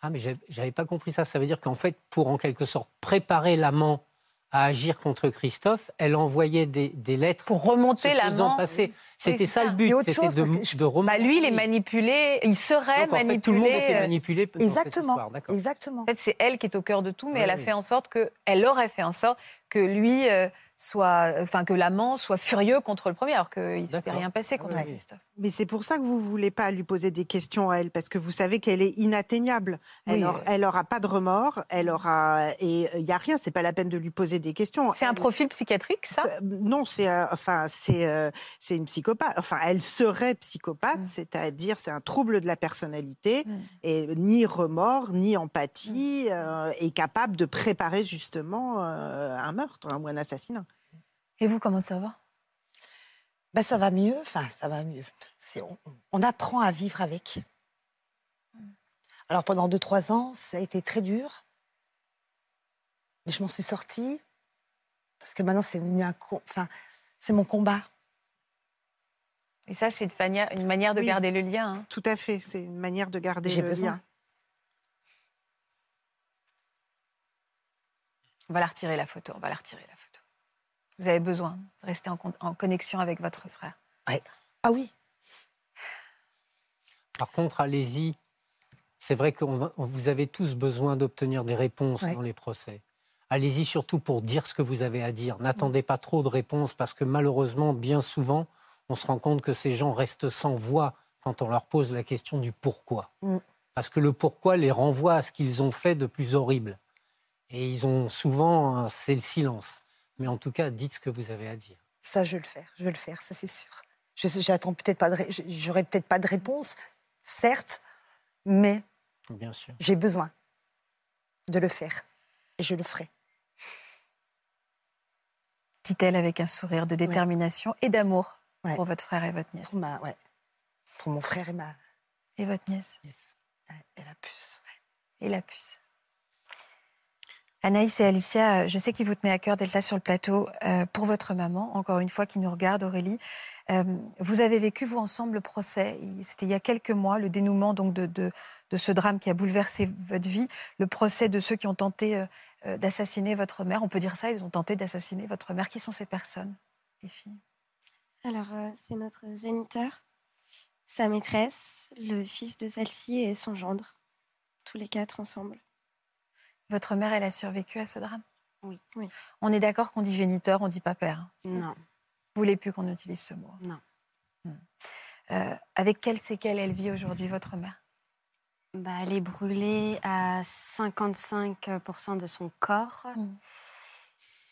Ah, mais j'avais- pas compris ça. Ça veut dire qu'en fait, pour en quelque sorte préparer l'amant à agir contre Christophe, elle envoyait des, des lettres Pour remonter faisant l'amant. passer. C'était ça, ça. le but, c'était de, je- remonter. Bah, lui, il est manipulé, il serait Donc, en fait, manipulé. tout le monde était manipulé dans cette exactement, exactement. En fait, c'est elle qui est au cœur de tout, mais Oui, elle a oui. fait en sorte que, elle aurait fait en sorte que lui euh, soit, enfin que l'amant soit furieux contre le premier, alors qu'il ne s'était rien passé contre Ouais. Christophe. Mais c'est pour ça que vous voulez pas lui poser des questions à elle, parce que vous savez qu'elle est inatteignable. Elle Oui, aura- euh. elle aura pas de remords, elle aura et il y a rien. C'est pas la peine de lui poser des questions. C'est un profil psychiatrique, ça? Euh, Non, c'est euh, enfin c'est euh, c'est une psychopathe. Enfin, elle serait psychopathe, Mm. c'est-à-dire c'est un trouble de la personnalité Mm. et ni remords ni empathie Mm. euh, est capable de préparer justement euh, un meurtre ou un assassinat. Et vous, comment ça va? Bah, ça va mieux, enfin, ça va mieux. C'est, on, on apprend à vivre avec. Alors, pendant 2-3 ans, ça a été très dur. Mais je m'en suis sortie. Parce que maintenant, c'est un enfin, c'est mon combat. Et ça, c'est une, fania- une manière de Oui. garder le lien. hein. Tout à fait, c'est une manière de garder J'ai le besoin. lien. On va la retirer, la photo. On va la retirer, la photo. Vous avez besoin de rester en, con- en connexion avec votre frère. Ah oui, Par contre, allez-y. C'est vrai que vous avez tous besoin d'obtenir des réponses Ouais. dans les procès. Allez-y surtout pour dire ce que vous avez à dire. N'attendez pas trop de réponses parce que malheureusement, bien souvent, on se rend compte que ces gens restent sans voix quand on leur pose la question du pourquoi. Mm. Parce que le pourquoi les renvoie à ce qu'ils ont fait de plus horrible. Et ils ont souvent, un- c'est le silence. Mais en tout cas, dites ce que vous avez à dire. ça, je vais le faire. Je vais le faire, ça, c'est sûr. J'attends peut-être pas de, j'aurai peut-être pas de réponse, certes, mais Bien sûr. j'ai besoin de le faire. Et je le ferai. Dit-elle avec un sourire de détermination et d'amour Ouais. pour votre frère et votre nièce. Pour, ma, ouais, pour mon frère et ma Et votre nièce. Yes. et la puce. et la puce. Anaïs et Alicia, euh, je sais qu'il vous tenait à cœur d'être là sur le plateau euh, pour votre maman, encore une fois, qui nous regarde, Aurélie. Euh, vous avez vécu, vous, ensemble, le procès. C'était il y a quelques mois, le dénouement donc de, de, ce drame qui a bouleversé votre vie, le procès de ceux qui ont tenté d'assassiner votre mère. On peut dire ça, ils ont tenté d'assassiner votre mère. Qui sont ces personnes, les filles? Alors, c'est notre géniteur, sa maîtresse, le fils de celle-ci et son gendre. Tous les quatre ensemble. Votre mère, elle a survécu à ce drame? Oui. Oui. On est d'accord qu'on dit géniteur, on dit pas père. hein? Non, Vous voulez plus qu'on utilise ce mot? Non. Euh, avec quelles séquelles elle vit aujourd'hui, votre mère? Bah, Elle est brûlée à 55% de son corps. Mm.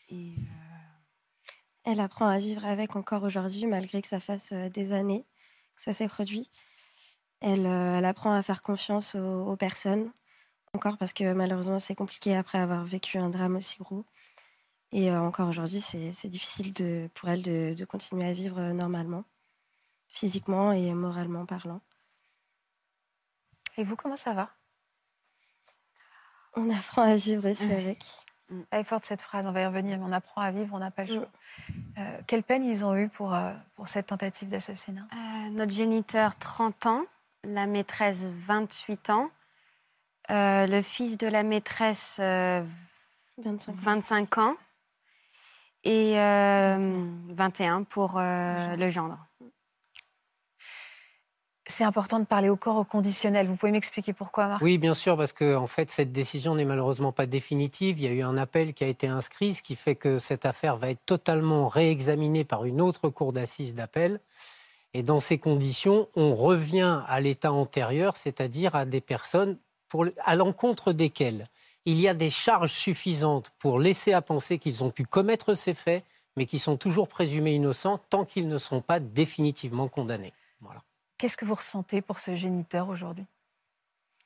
Et Elle apprend à vivre avec encore aujourd'hui, malgré que ça fasse euh, des années que ça s'est produit. Elle, euh, elle apprend à faire confiance aux, aux personnes, encore parce que malheureusement c'est compliqué après avoir vécu un drame aussi gros. Et euh, encore aujourd'hui, c'est difficile de, pour elle de, de continuer à vivre euh, normalement, physiquement et moralement parlant. Et vous, comment ça va? On apprend à vivre aussi Ouais. avec. Elle est forte cette phrase, on va y revenir, mais on apprend à vivre, on n'a pas le Mm. choix. Euh, quelle peine ils ont eu pour, euh, pour cette tentative d'assassinat? Euh, notre géniteur, 30 ans. La maîtresse, 28 ans. Euh, le fils de la maîtresse, euh, 25 ans. 25 ans. Et euh, 21 pour euh, le gendre. C'est important de parler au corps au conditionnel. Vous pouvez m'expliquer pourquoi, Marc? Oui, bien sûr, parce que en fait, cette décision n'est malheureusement pas définitive. Il y a eu un appel qui a été inscrit, ce qui fait que cette affaire va être totalement réexaminée par une autre cour d'assises d'appel. Et dans ces conditions, on revient à l'état antérieur, c'est-à-dire à des personnes pour, à l'encontre desquelles il y a des charges suffisantes pour laisser à penser qu'ils ont pu commettre ces faits, mais qui sont toujours présumés innocents tant qu'ils ne sont pas définitivement condamnés. Voilà. Qu'est-ce que vous ressentez pour ce géniteur aujourd'hui?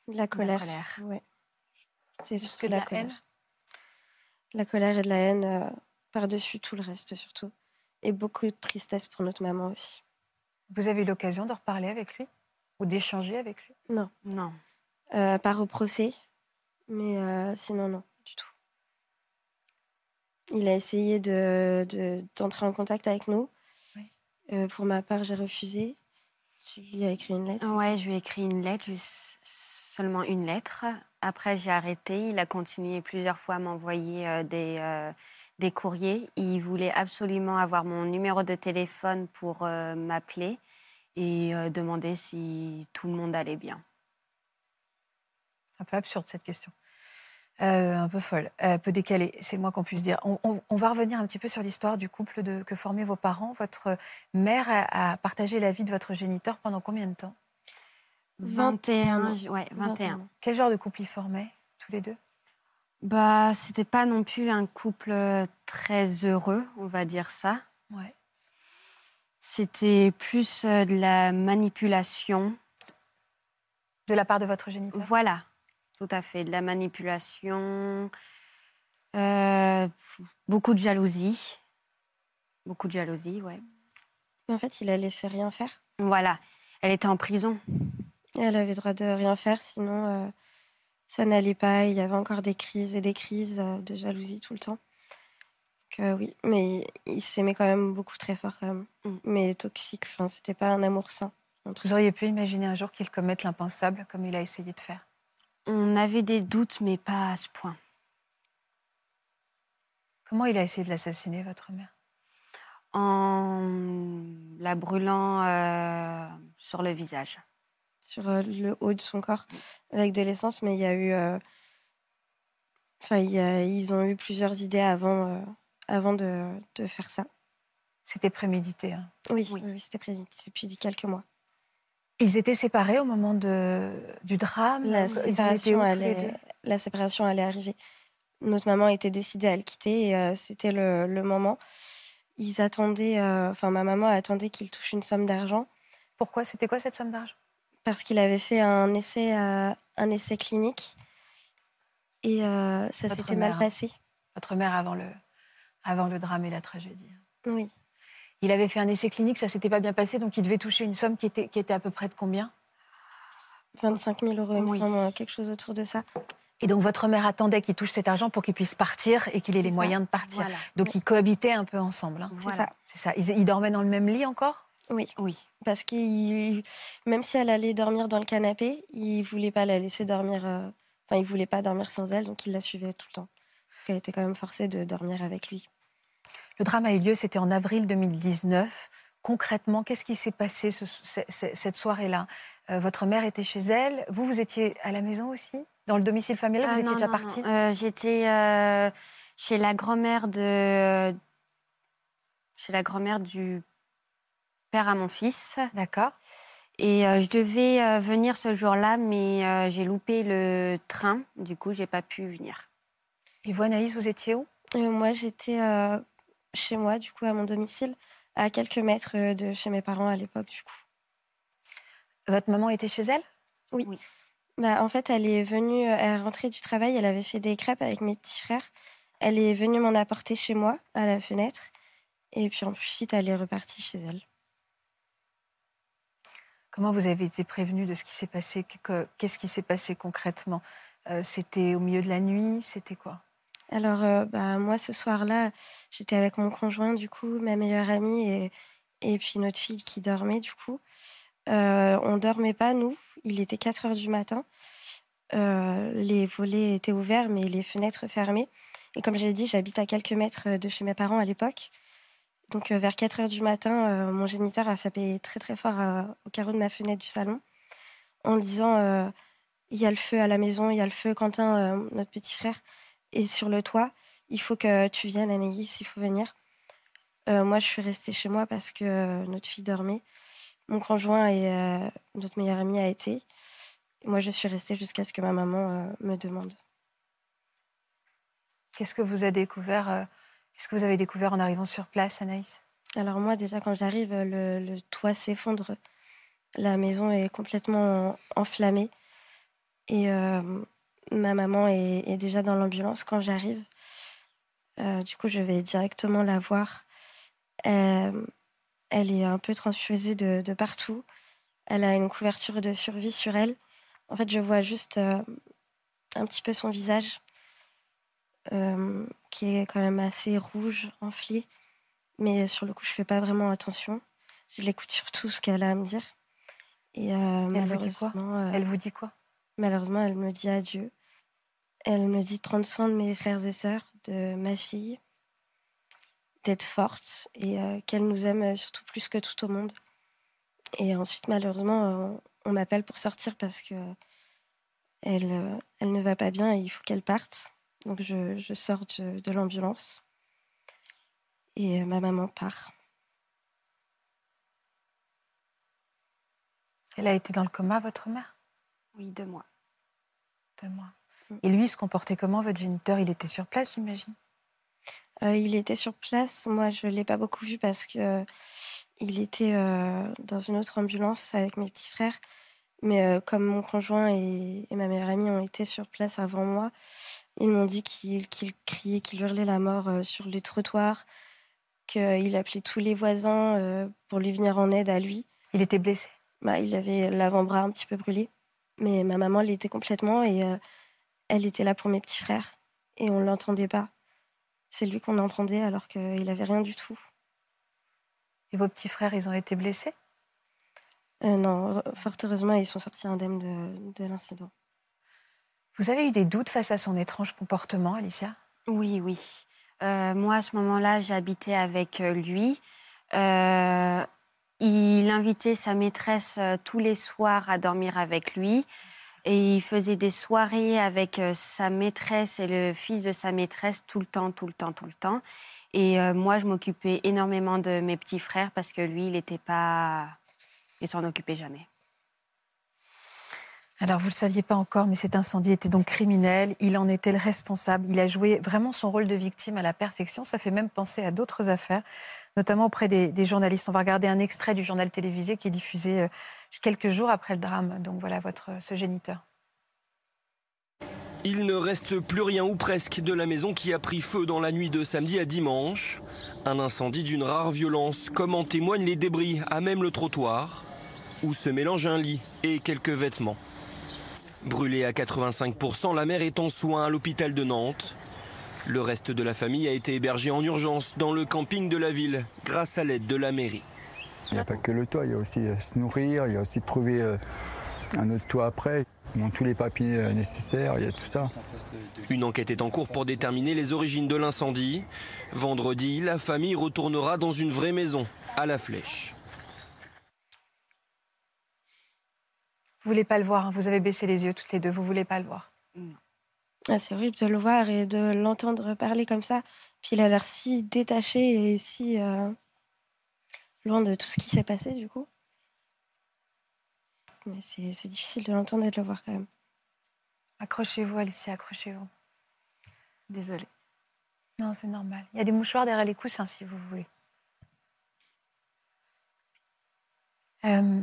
De la colère. colère. Ouais. C'est surtout que de la, la colère. haine La colère et de la haine euh, par-dessus tout le reste, surtout. Et beaucoup de tristesse pour notre maman aussi. Vous avez eu l'occasion de reparler avec lui? Ou d'échanger avec lui? Non. Non. Euh, à part au procès. Mais euh, sinon, non, du tout. Il a essayé de, de- d'entrer en contact avec nous. Oui. Euh, pour ma part, j'ai refusé. Tu lui as écrit une lettre? Ouais, je lui ai écrit une lettre, juste seulement une lettre. Après, j'ai arrêté. Il a continué plusieurs fois à m'envoyer euh, des, euh, des courriers. Il voulait absolument avoir mon numéro de téléphone pour euh, m'appeler et euh, demander si tout le monde allait bien. Un peu absurde cette question. Euh, un peu folle, un peu décalée, c'est le moins qu'on puisse dire. On, on- on va revenir un petit peu sur l'histoire du couple de, que formaient vos parents. Votre mère a, a partagé la vie de votre géniteur pendant combien de temps? 21, j- ouais, 21 21. ans. Quel genre de couple ils formaient, tous les deux? Bah, c'était pas non plus un couple très heureux, on va dire ça. ouais. C'était plus euh, de la manipulation. De la part de votre géniteur? Voilà, tout à fait. De la manipulation, euh, beaucoup de jalousie. Beaucoup de jalousie, ouais. Mais en fait, il a laissé rien faire. Voilà. Elle était en prison. Elle avait le droit de rien faire, sinon euh, ça n'allait pas. Il y avait encore des crises et des crises euh, de jalousie tout le temps. Donc, euh, oui, mais il s'aimait quand même beaucoup très fort quand même. Mm. Mais toxique, enfin, c'était pas un amour sain. Vous auriez pu imaginer un jour qu'il commette l'impensable comme il a essayé de faire On avait des doutes, mais pas à ce point. Comment il a essayé de l'assassiner, votre mère? En la brûlant euh, sur le visage. sur euh, le haut de son corps avec de l'essence, mais il y a eu. euh, Enfin, il y a- ils ont eu plusieurs idées avant, euh, avant de, de faire ça. C'était prémédité. hein? Oui, Oui. oui, c'était prévu depuis quelques mois. Ils étaient séparés au moment de, du drame La séparation, elle est- la allait arriver. Notre maman était décidée à le quitter et euh, c'était le, le moment. Ils attendaient, euh, enfin ma maman attendait qu'il touche une somme d'argent Pourquoi? C'était quoi cette somme d'argent? Parce qu'il avait fait un essai, euh, un essai clinique et ça s'était mal passé. Votre mère avant le, avant le drame et la tragédie. Oui. Il avait fait un essai clinique, ça s'était pas bien passé, donc il devait toucher une somme qui était, qui était à peu près de combien? 25 000 euros, il me Oui. semble, quelque chose autour de ça. Et donc votre mère attendait qu'il touche cet argent pour qu'il puisse partir et qu'il ait les ça. moyens de partir. Voilà. Donc ils cohabitaient un peu ensemble. hein. C'est Voilà. ça. C'est ça. Ils, ils dormaient dans le même lit encore? Oui. Oui. Parce que même si elle allait dormir dans le canapé, il voulait pas la laisser dormir. euh, Enfin, il voulait pas dormir sans elle, donc il la suivait tout le temps. Donc, elle était quand même forcée de dormir avec lui. Le drame a eu lieu, c'était en avril 2019. Concrètement, qu'est-ce qui s'est passé ce- ce- ce- cette soirée-là? Euh, Votre mère était chez elle. Vous, vous étiez à la maison aussi? Dans le domicile familial Vous Ah, étiez non, déjà non, partie? non. Euh, J'étais euh, chez la grand-mère de chez la grand-mère du père à mon fils D'accord. Et je devais venir ce jour-là, mais j'ai loupé le train. Du coup, j'ai pas pu venir. Et vous, Anaïs, vous étiez où? Moi, j'étais chez moi, du coup, à mon domicile, à quelques mètres de chez mes parents à l'époque, du coup. Votre maman était chez elle? Oui. Bah, en fait, elle est venue, elle est rentrée du travail, elle avait fait des crêpes avec mes petits frères. Elle est venue m'en apporter chez moi, à la fenêtre. Et puis ensuite, elle est repartie chez elle. Comment vous avez été prévenue de ce qui s'est passé? Qu'est-ce qui s'est passé concrètement? Euh, C'était au milieu de la nuit? C'était quoi? Alors, bah, moi, ce soir-là, j'étais avec mon conjoint, du coup, ma meilleure amie et, puis notre fille qui dormait, du coup. Euh, on dormait pas, nous. Il était 4 heures du matin. Les volets étaient ouverts, mais les fenêtres fermées. Et comme j'ai dit, j'habite à quelques mètres de chez mes parents à l'époque. Donc, vers 4 heures du matin, mon géniteur a frappé très très fort au carreau de ma fenêtre du salon en disant Il y a le feu à la maison, il y a le feu, Quentin, notre petit frère, est sur le toit. Il faut que tu viennes, Anaïs, il faut venir. moi, je suis restée chez moi parce que notre fille dormait. Mon conjoint et euh, notre meilleure amie a été. moi, je suis restée jusqu'à ce que ma maman euh, me demande. Qu'est-ce que vous avez découvert euh, Qu'est-ce que vous avez découvert en arrivant sur place, Anaïs? Alors moi, déjà, quand j'arrive, le, toit s'effondre. La maison est complètement enflammée. Et ma maman est, déjà dans l'ambulance quand j'arrive. du coup, je vais directement la voir. Elle est un peu transfusée de, partout. Elle a une couverture de survie sur elle. En fait, je vois juste euh, un petit peu son visage, euh, qui est quand même assez rouge, enflé. Mais sur le coup, je fais pas vraiment attention. Je l'écoute surtout ce qu'elle a à me dire. Et euh, elle vous dit quoi? Elle vous dit quoi? Malheureusement, elle me dit adieu. Elle me dit de prendre soin de mes frères et sœurs, de ma fille, d'être forte et euh, qu'elle nous aime euh, surtout plus que tout au monde. Et ensuite, malheureusement, euh, on m'appelle pour sortir parce que elle, elle ne va pas bien et il faut qu'elle parte. Donc je, je sors de, de l'ambulance et ma maman part. Elle a été dans le coma, votre mère? Oui, deux mois. Mm. Et lui, se comportait comment, votre géniteur? Il était sur place, j'imagine? Euh, il était sur place. Moi, je ne l'ai pas beaucoup vu parce que euh, il était euh, dans une autre ambulance avec mes petits frères. Mais comme mon conjoint et, ma meilleure amie ont été sur place avant moi, ils m'ont dit qu'il criait, qu'il hurlait la mort sur les trottoirs, qu'il appelait tous les voisins pour lui venir en aide à lui. Il était blessé? Bah, Il avait l'avant-bras un petit peu brûlé. Mais ma maman l'était complètement et elle était là pour mes petits frères. Et on ne l'entendait pas. C'est lui qu'on entendait alors qu'il n'avait rien du tout. Et vos petits frères, ils ont été blessés? Euh, Non, fort heureusement, ils sont sortis indemnes de, l'incident. Vous avez eu des doutes face à son étrange comportement, Alicia? Oui, oui. Euh, moi, à ce moment-là, j'habitais avec euh, lui. Il invitait sa maîtresse tous les soirs à dormir avec lui. Et il faisait des soirées avec euh, sa maîtresse et le fils de sa maîtresse tout le temps, tout le temps, tout le temps. Et euh, moi, je m'occupais énormément de mes petits frères parce que lui, il n'était pas. Il s'en occupait jamais. Alors, vous ne le saviez pas encore, mais cet incendie était donc criminel. Il en était le responsable. Il a joué vraiment son rôle de victime à la perfection. Ça fait même penser à d'autres affaires, notamment auprès des, journalistes. On va regarder un extrait du journal télévisé qui est diffusé euh, quelques jours après le drame. Donc voilà votre ce géniteur. Il ne reste plus rien ou presque de la maison qui a pris feu dans la nuit de samedi à dimanche. Un incendie d'une rare violence, comme en témoignent les débris à même le trottoir, où se mélangent un lit et quelques vêtements. Brûlée à 85%, la mère est en soins à l'hôpital de Nantes. Le reste de la famille a été hébergé en urgence dans le camping de la ville grâce à l'aide de la mairie. Il n'y a pas que le toit, il y a aussi euh, se nourrir, il y a aussi trouver euh, un autre toit après. Ont tous les papiers euh, nécessaires, il y a tout ça. Une enquête est en cours pour déterminer les origines de l'incendie. Vendredi, la famille retournera dans une vraie maison, à la flèche. Vous voulez pas le voir, hein. vous avez baissé les yeux toutes les deux, vous voulez pas le voir. Ah, c'est horrible de le voir et de l'entendre parler comme ça. Puis il a l'air si détaché et si euh, loin de tout ce qui s'est passé du coup. Mais c'est c'est difficile de l'entendre et de le voir quand même. Accrochez-vous, Alicia, accrochez-vous. Désolée. Non, c'est normal. Il y a des mouchoirs derrière les coussins, si vous voulez. Euh,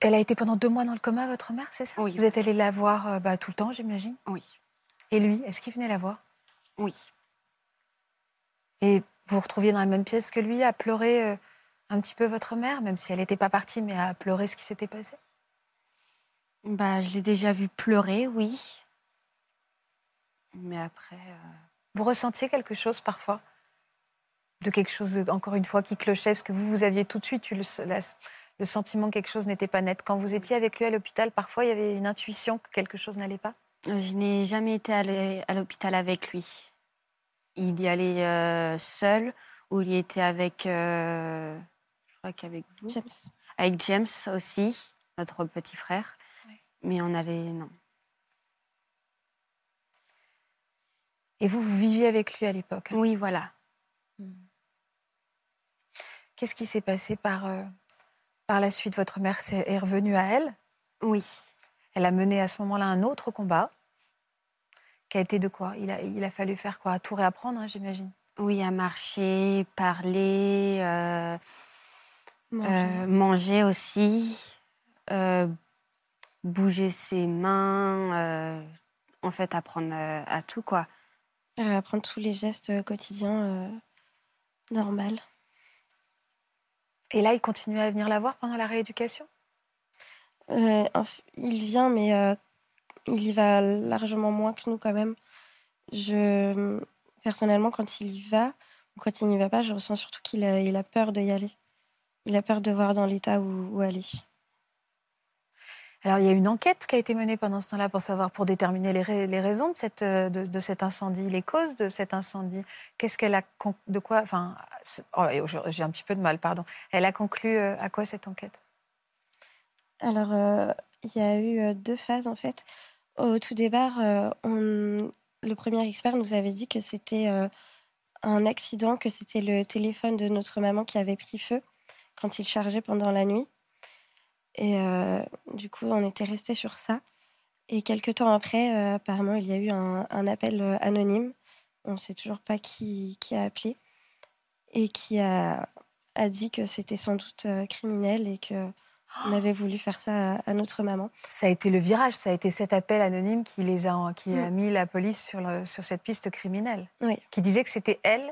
elle a été pendant deux mois dans le coma, votre mère, c'est ça Oui. Vous êtes allé la voir euh, bah, tout le temps, j'imagine Oui. Et lui, est-ce qu'il venait la voir Oui. Et vous vous retrouviez dans la même pièce que lui, à pleurer euh, un petit peu votre mère, même si elle n'était pas partie, mais à pleurer ce qui s'était passé Bah, je l'ai déjà vu pleurer, oui. Mais après. euh, Vous ressentiez quelque chose parfois De quelque chose, de- encore une fois, qui clochait Parce que vous, vous aviez tout de suite eu le, la- le sentiment que quelque chose n'était pas net. Quand vous étiez avec lui à l'hôpital, parfois, il y avait une intuition que quelque chose n'allait pas? Je n'ai jamais été allée à l'hôpital avec lui. Il y allait euh, seul ou il y était avec. euh, je crois qu'avec vous. James. Avec James aussi, notre petit frère. Mais on allait. Non. Et vous, vous viviez avec lui à l'époque hein? Oui, voilà. Qu'est-ce qui s'est passé par, euh, par la suite? Votre mère est revenue à elle? Oui. Elle a mené à ce moment-là un autre combat qui a été de quoi? Il a, il a fallu faire quoi? Tout réapprendre, hein, j'imagine. Oui, à marcher, parler, euh, Manger. euh, manger aussi, euh, bouger ses mains, euh, en fait, apprendre euh, à tout, quoi. Elle va apprendre tous les gestes quotidiens euh, normaux. Et là, il continue à venir la voir pendant la rééducation? Euh, il vient, mais euh, il y va largement moins que nous quand même. Je, personnellement, quand il y va ou quand il n'y va pas, je ressens surtout qu'il a, il a peur d'y aller. Il a peur de voir dans l'état où, où aller. Alors, il y a une enquête qui a été menée pendant ce temps-là pour savoir, pour déterminer les, les raisons de, cette, euh, de, cet incendie, les causes de cet incendie. Qu'est-ce qu'elle a, de quoi, enfin, oh, j'ai un petit peu de mal, pardon. Elle a conclu euh, à quoi cette enquête? Alors, euh, il y a eu deux phases en fait. Au tout départ, le premier expert nous avait dit que c'était un accident, que c'était le téléphone de notre maman qui avait pris feu quand il chargeait pendant la nuit. Et euh, du coup, on était resté sur ça. Et quelques temps après, euh, apparemment, il y a eu un, un appel euh, anonyme. On ne sait toujours pas qui, qui a appelé et qui a, a dit que c'était sans doute criminel et que on avait voulu faire ça à, notre maman. Ça a été le virage, ça a été cet appel anonyme qui, les a, qui a Mm. mis la police sur, le- sur cette piste criminelle. Oui. Qui disait que c'était elle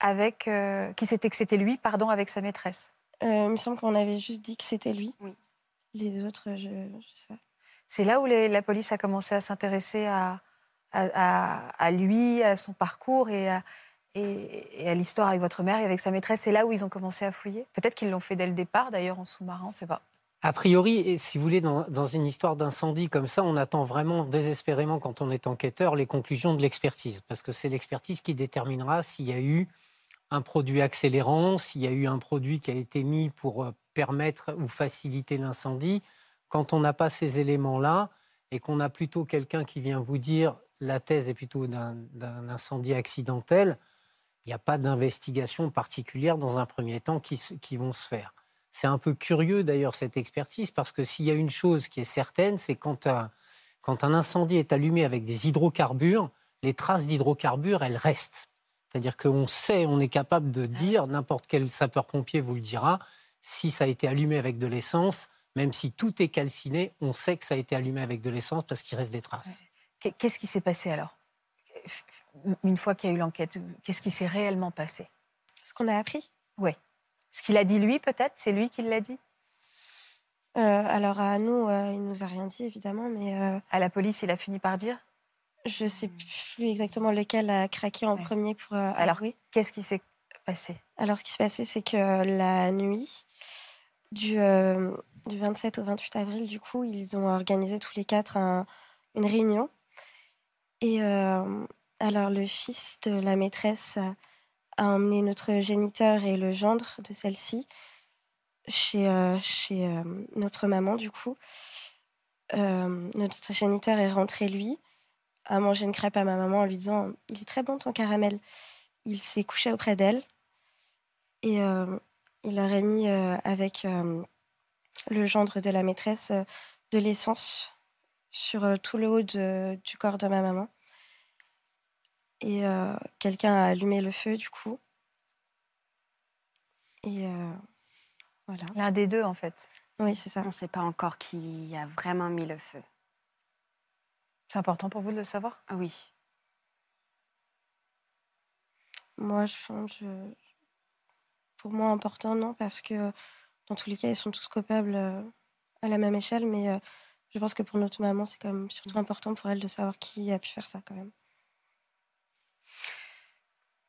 avec. euh, qui c'était que c'était lui, pardon, avec sa maîtresse. Euh, il me semble qu'on avait juste dit que c'était lui. Oui. Les autres, je, je sais pas. C'est là où les- la police a commencé à s'intéresser à, à, à- à lui, à son parcours et à, et, et à l'histoire avec votre mère et avec sa maîtresse. C'est là où ils ont commencé à fouiller. Peut-être qu'ils l'ont fait dès le départ, d'ailleurs, en sous-marin, on ne sait pas. A priori, si vous voulez, dans, dans une histoire d'incendie comme ça, on attend vraiment désespérément, quand on est enquêteur, les conclusions de l'expertise. Parce que c'est l'expertise qui déterminera s'il y a eu un produit accélérant, s'il y a eu un produit qui a été mis pour euh, permettre ou faciliter l'incendie. Quand on n'a pas ces éléments-là et qu'on a plutôt quelqu'un qui vient vous dire la thèse est plutôt d'un incendie accidentel, il n'y a pas d'investigation particulière dans un premier temps qui, vont se faire. C'est un peu curieux d'ailleurs cette expertise parce que s'il y a une chose qui est certaine, c'est quand un, quand un incendie est allumé avec des hydrocarbures, les traces d'hydrocarbures, elles restent. C'est-à-dire qu'on sait, on est capable de dire, n'importe quel sapeur-pompier vous le dira, si ça a été allumé avec de l'essence, même si tout est calciné, on sait que ça a été allumé avec de l'essence parce qu'il reste des traces. Qu'est- Qu'est-ce qui s'est passé alors? Une fois qu'il y a eu l'enquête, qu'est-ce qui s'est réellement passé? Ce qu'on a appris Oui. Ce qu'il a dit lui, peut-être? C'est lui qui l'a dit? Euh, Alors à nous, euh, il nous a rien dit évidemment, mais euh, À la police, il a fini par dire? je sais plus exactement lequel a craqué en Ouais. premier pour euh, Alors, avouer. Qu'est-ce qui s'est passé? Alors ce qui s'est passé, c'est que la nuit du, euh, du 27 au 28 avril, du coup, ils ont organisé tous les quatre un- une réunion. Et euh, alors le fils de la maîtresse a, emmené notre géniteur et le gendre de celle-ci chez, euh, chez euh, notre maman, du coup. Euh, notre géniteur est rentré, lui, a mangé une crêpe à ma maman en lui disant Il est très bon ton caramel. Il s'est couché auprès d'elle et euh, il leur a mis euh, avec, euh, le gendre de la maîtresse, euh, de l'essence sur euh, tout le haut de- du corps de ma maman. Et euh, quelqu'un a allumé le feu, du coup. Et euh, voilà. L'un des deux, en fait. Oui, c'est ça. On ne sait pas encore qui a vraiment mis le feu. C'est important pour vous de le savoir? Ah Oui. Moi, je, je- pour moi, important, non, parce que dans tous les cas, ils sont tous coupables euh, à la même échelle, mais euh, je pense que pour notre maman, c'est quand même surtout important pour elle de savoir qui a pu faire ça, quand même.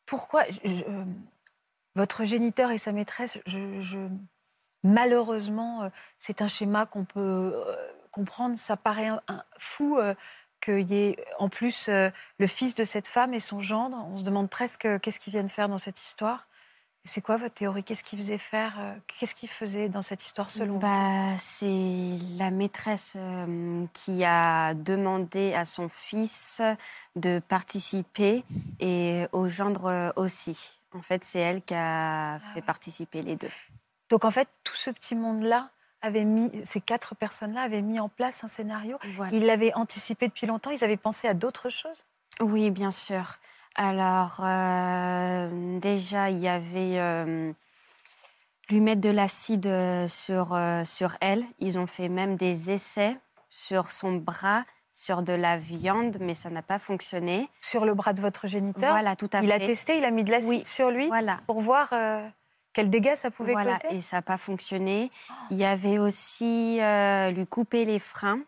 Pourquoi je- euh, votre géniteur et sa maîtresse, je, malheureusement, c'est un schéma qu'on peut comprendre. Ça paraît fou euh, qu'il y ait en plus le fils de cette femme et son gendre. On se demande presque qu'est-ce qu'ils viennent faire dans cette histoire. C'est quoi votre théorie? Qu'est-ce qu'ils faisaient faire euh, Qu'est-ce qu'ils faisaient dans cette histoire selon vous? Bah, C'est la maîtresse euh, qui a demandé à son fils de participer et au gendre euh, aussi. En fait, c'est elle qui a fait participer les deux. Donc en fait, tout ce petit monde-là avait mis, ces quatre personnes-là avaient mis en place un scénario. Voilà. Ils l'avaient anticipé depuis longtemps. Ils avaient pensé à d'autres choses? Oui, bien sûr. Alors, euh, déjà, il y avait euh, lui mettre de l'acide euh, sur, euh, sur elle. Ils ont fait même des essais sur son bras, sur de la viande, mais ça n'a pas fonctionné. Sur le bras de votre géniteur? Voilà, tout à il fait. a testé, il a mis de l'acide Oui, sur lui Voilà. pour voir quels dégâts ça pouvait Voilà, causer? et ça n'a pas fonctionné. Il y avait aussi lui couper les freins,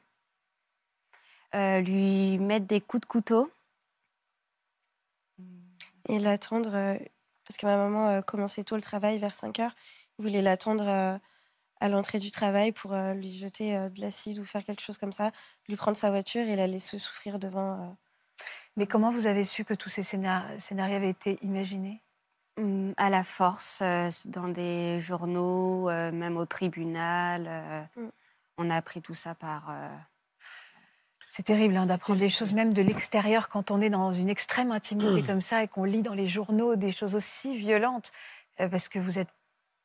lui mettre des coups de couteau. Et l'attendre, euh, parce que ma maman euh, commençait tôt le travail, vers 5 heures. Il voulait l'attendre euh, à l'entrée du travail pour lui jeter de l'acide ou faire quelque chose comme ça, lui prendre sa voiture et la laisser souffrir devant. Mais comment vous avez su que tous ces scénar- scénarios avaient été imaginés? Hum, à la force, euh, dans des journaux, euh, même au tribunal. euh, Mm. On a appris tout ça par. C'est terrible hein, d'apprendre des choses même de l'extérieur quand on est dans une extrême intimité comme ça et qu'on lit dans les journaux des choses aussi violentes. euh, parce que vous n'êtes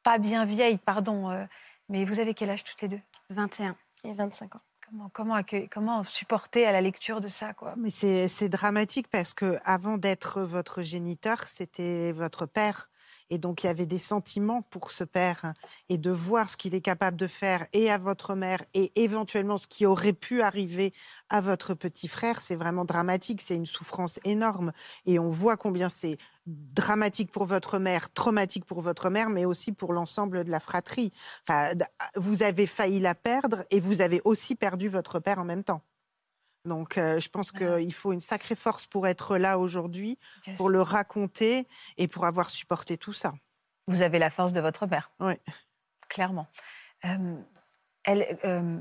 pas bien vieille, pardon, euh, mais vous avez quel âge toutes les deux? 21. Et 25 ans. Comment, comment, comment supporter à la lecture de ça quoi? Mais c'est c'est dramatique parce que avant d'être votre géniteur, c'était votre père. Et donc, il y avait des sentiments pour ce père. Et de voir ce qu'il est capable de faire et à votre mère et éventuellement ce qui aurait pu arriver à votre petit frère, c'est vraiment dramatique. C'est une souffrance énorme. Et on voit combien c'est dramatique pour votre mère, traumatique pour votre mère, mais aussi pour l'ensemble de la fratrie. Enfin, vous avez failli la perdre et vous avez aussi perdu votre père en même temps. Donc, euh, je pense qu'il faut une sacrée force pour être là aujourd'hui, Bien pour sûr. le raconter et pour avoir supporté tout ça. Vous avez la force de votre mère. Oui. Clairement. Euh, elle, euh,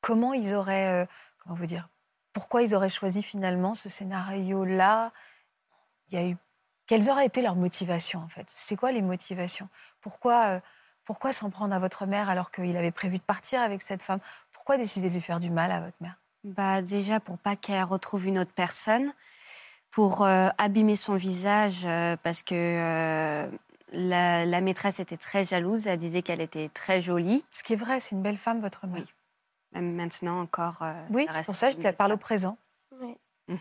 comment ils auraient, comment vous dire, pourquoi ils auraient choisi finalement ce scénario-là? Il y a eu, quelles auraient été leurs motivations en fait? C'est quoi les motivations? Pourquoi, pourquoi s'en prendre à votre mère alors qu'il avait prévu de partir avec cette femme? Pourquoi décider de lui faire du mal à votre mère? Bah, déjà, pour pas qu'elle retrouve une autre personne, pour euh, abîmer son visage, euh, parce que euh, la, la maîtresse était très jalouse. Elle disait qu'elle était très jolie. Ce qui est vrai, c'est une belle femme, votre mère. Oui. Même maintenant encore. euh, Oui, c'est pour ça que je te parle au présent. Oui. Mm.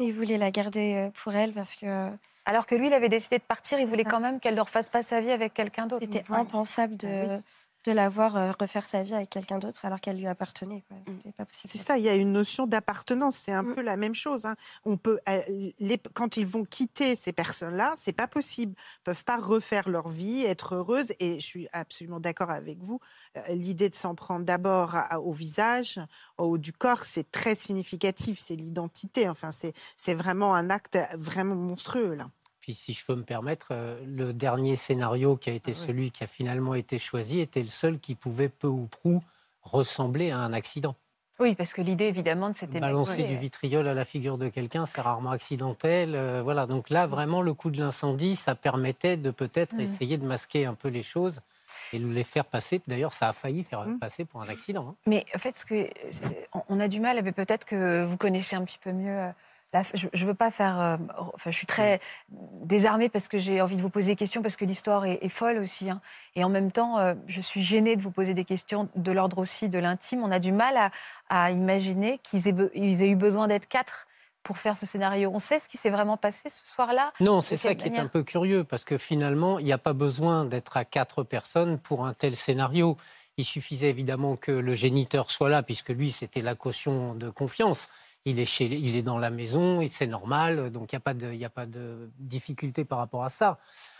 Il voulait la garder pour elle parce que Alors que lui, il avait décidé de partir, il voulait ça. quand même qu'elle ne refasse pas sa vie avec quelqu'un d'autre. c'était impensable de, Bah oui. De la voir euh, refaire sa vie avec quelqu'un d'autre alors qu'elle lui appartenait. Mm. C'était pas possible. C'est ça, il y a une notion d'appartenance. C'est un Mm. peu la même chose. hein. On peut, euh, les- quand ils vont quitter ces personnes-là, c'est pas possible. Ils peuvent pas refaire leur vie, être heureuses. Et je suis absolument d'accord avec vous. Euh, L'idée de s'en prendre d'abord au visage, au haut du corps, c'est très significatif. C'est l'identité. Enfin, c'est c'est vraiment un acte vraiment monstrueux là. Puis si je peux me permettre, euh, le dernier scénario qui a été Ah celui qui a finalement été choisi était le seul qui pouvait peu ou prou ressembler à un accident. Oui, parce que l'idée, évidemment, de cette Balancer du vitriol à la figure de quelqu'un, c'est rarement accidentel. euh, voilà. Donc là, vraiment, le coup de l'incendie, ça permettait de peut-être Mhm. essayer de masquer un peu les choses et de les faire passer. D'ailleurs, ça a failli faire Mhm. passer pour un accident. hein. Mais en fait, ce que, on- on a du mal, mais peut-être que vous connaissez un petit peu mieux je ne veux pas faire. Euh, enfin, je suis très désarmée parce que j'ai envie de vous poser des questions, parce que l'histoire est, folle aussi. Hein. Et en même temps, euh, je suis gênée de vous poser des questions de l'ordre aussi de l'intime. On a du mal à, imaginer qu'ils aient, aient, eu besoin d'être quatre pour faire ce scénario. On sait ce qui s'est vraiment passé ce soir-là Non, c'est ça qui est un peu curieux, parce que finalement, il n'y a pas besoin d'être à quatre personnes pour un tel scénario. Il suffisait évidemment que le géniteur soit là, puisque lui, c'était la caution de confiance il est, chez, il est dans la maison, c'est normal, donc il n'y a, pas de, a pas de difficulté par rapport à ça.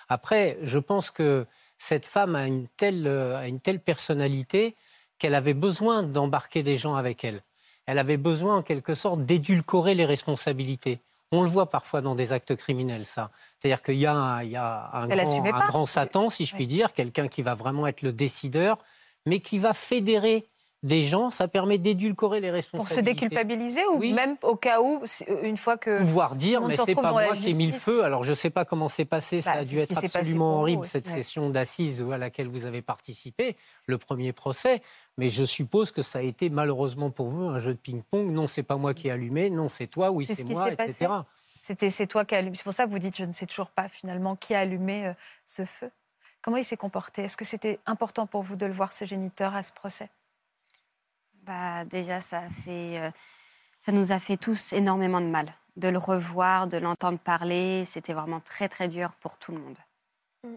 Après, je pense que cette femme a une telle, a une telle personnalité qu'elle avait besoin d'embarquer des gens avec elle. Elle avait besoin, en quelque sorte, d'édulcorer les responsabilités. On le voit parfois dans des actes criminels, ça. C'est-à-dire qu'il y a, un, il y a un, grand, un grand, Satan, si je puis dire, quelqu'un qui va vraiment être le décideur, mais qui va fédérer des gens, ça permet d'édulcorer les responsabilités. Pour se déculpabiliser ou même au cas où, une fois que. Pouvoir dire, mais c'est pas moi qui ai mis le feu. Alors je ne sais pas comment c'est passé, ça bah, a dû être absolument horrible cette session d'assises à laquelle vous avez participé, le premier procès. Mais je suppose que ça a été malheureusement pour vous un jeu de ping-pong. Non, c'est pas moi qui ai allumé, non, c'est toi, oui, c'est moi, etc. C'était c'est toi qui as allumé. C'est pour ça que vous dites, je ne sais toujours pas finalement qui a allumé euh, ce feu. Comment il s'est comporté? Est-ce que c'était important pour vous de le voir, ce géniteur, à ce procès? Bah, Déjà, ça, fait, euh, ça nous a fait tous énormément de mal. De le revoir, de l'entendre parler, c'était vraiment très, très dur pour tout le monde. Mm.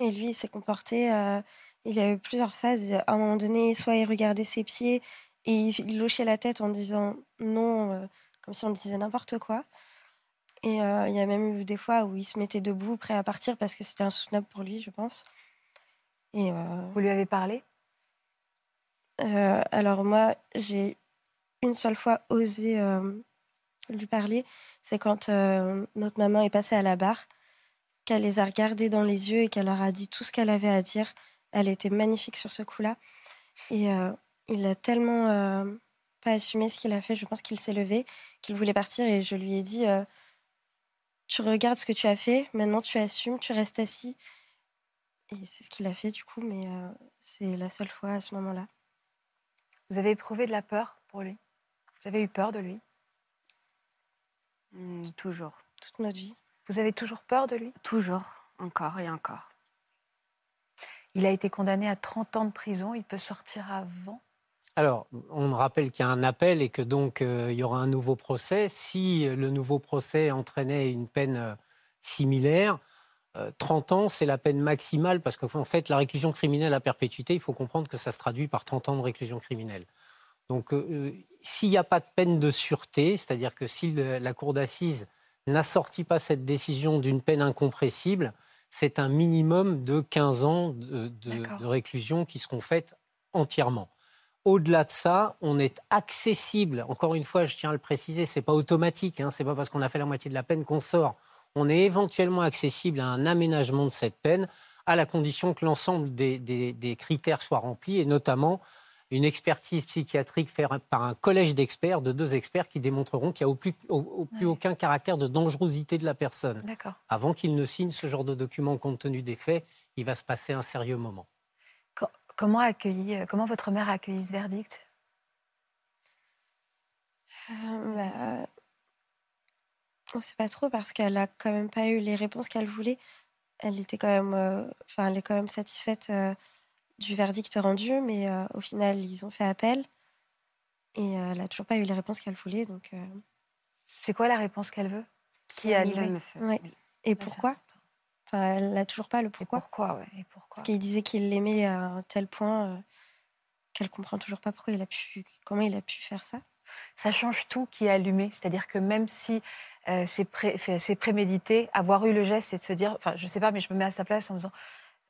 Et lui, il s'est comporté. Euh, il a eu plusieurs phases. À un moment donné, soit il regardait ses pieds et il hochait la tête en disant non, euh, comme si on disait n'importe quoi. Et il y a même eu des fois où il se mettait debout, prêt à partir parce que c'était insoutenable pour lui, je pense. Et Vous lui avez parlé? Euh, alors moi, j'ai une seule fois osé euh, lui parler. C'est quand euh, notre maman est passée à la barre, qu'elle les a regardés dans les yeux et qu'elle leur a dit tout ce qu'elle avait à dire. Elle était magnifique sur ce coup-là. Et il a tellement pas assumé ce qu'il a fait. Je pense qu'il s'est levé, qu'il voulait partir et je lui ai dit Tu regardes ce que tu as fait, maintenant tu assumes, tu restes assis. Et c'est ce qu'il a fait du coup, mais c'est la seule fois à ce moment-là. Vous avez éprouvé de la peur pour lui? Vous avez eu peur de lui? Mmh, Toujours. Toute notre vie. Vous avez toujours peur de lui? Toujours, encore et encore. Il a été condamné à 30 ans de prison. Il peut sortir avant? Alors, on rappelle qu'il y a un appel et que donc euh, il y aura un nouveau procès. Si le nouveau procès entraînait une peine euh, similaire, 30 euh, ans, c'est la peine maximale parce qu'en fait, la réclusion criminelle à perpétuité, il faut comprendre que ça se traduit par 30 ans de réclusion criminelle. Donc, euh, euh, s'il n'y a pas de peine de sûreté, c'est-à-dire que si la cour d'assises n'assortit pas cette décision d'une peine incompressible, c'est un minimum de 15 ans de, réclusion qui seront faites entièrement. Au-delà de ça, on est accessible. Encore une fois, je tiens à le préciser, c'est pas automatique. Hein, c'est pas parce qu'on a fait la moitié de la peine qu'on sort on est éventuellement accessible à un aménagement de cette peine à la condition que l'ensemble des, critères soient remplis et notamment une expertise psychiatrique faite par un collège d'experts, de deux experts qui démontreront qu'il n'y a au plus, plus aucun caractère de dangerosité de la personne. Avant qu'il ne signe ce genre de document compte tenu des faits, il va se passer un sérieux moment. Comment, accueilli, euh, comment votre mère a accueilli ce verdict? Euh, bah, on ne sait pas trop parce qu'elle a quand même pas eu les réponses qu'elle voulait. Elle était quand même, euh, enfin, elle est quand même satisfaite euh, du verdict rendu, mais euh, au final, ils ont fait appel et elle n'a toujours pas eu les réponses qu'elle voulait. Donc, c'est quoi la réponse qu'elle veut? Qui a le ouais. Et pourquoi? Enfin, elle n'a toujours pas le pourquoi. Et pourquoi, ouais. Et pourquoi? Parce qu'il disait qu'il l'aimait à un tel point qu'elle comprend toujours pas pourquoi il a pu, comment il a pu faire ça. Ça change tout qui est allumé, c'est-à-dire que même si euh, c'est prémédité. Avoir eu le geste, c'est de se dire, enfin, je sais pas, mais je me mets à sa place en me disant,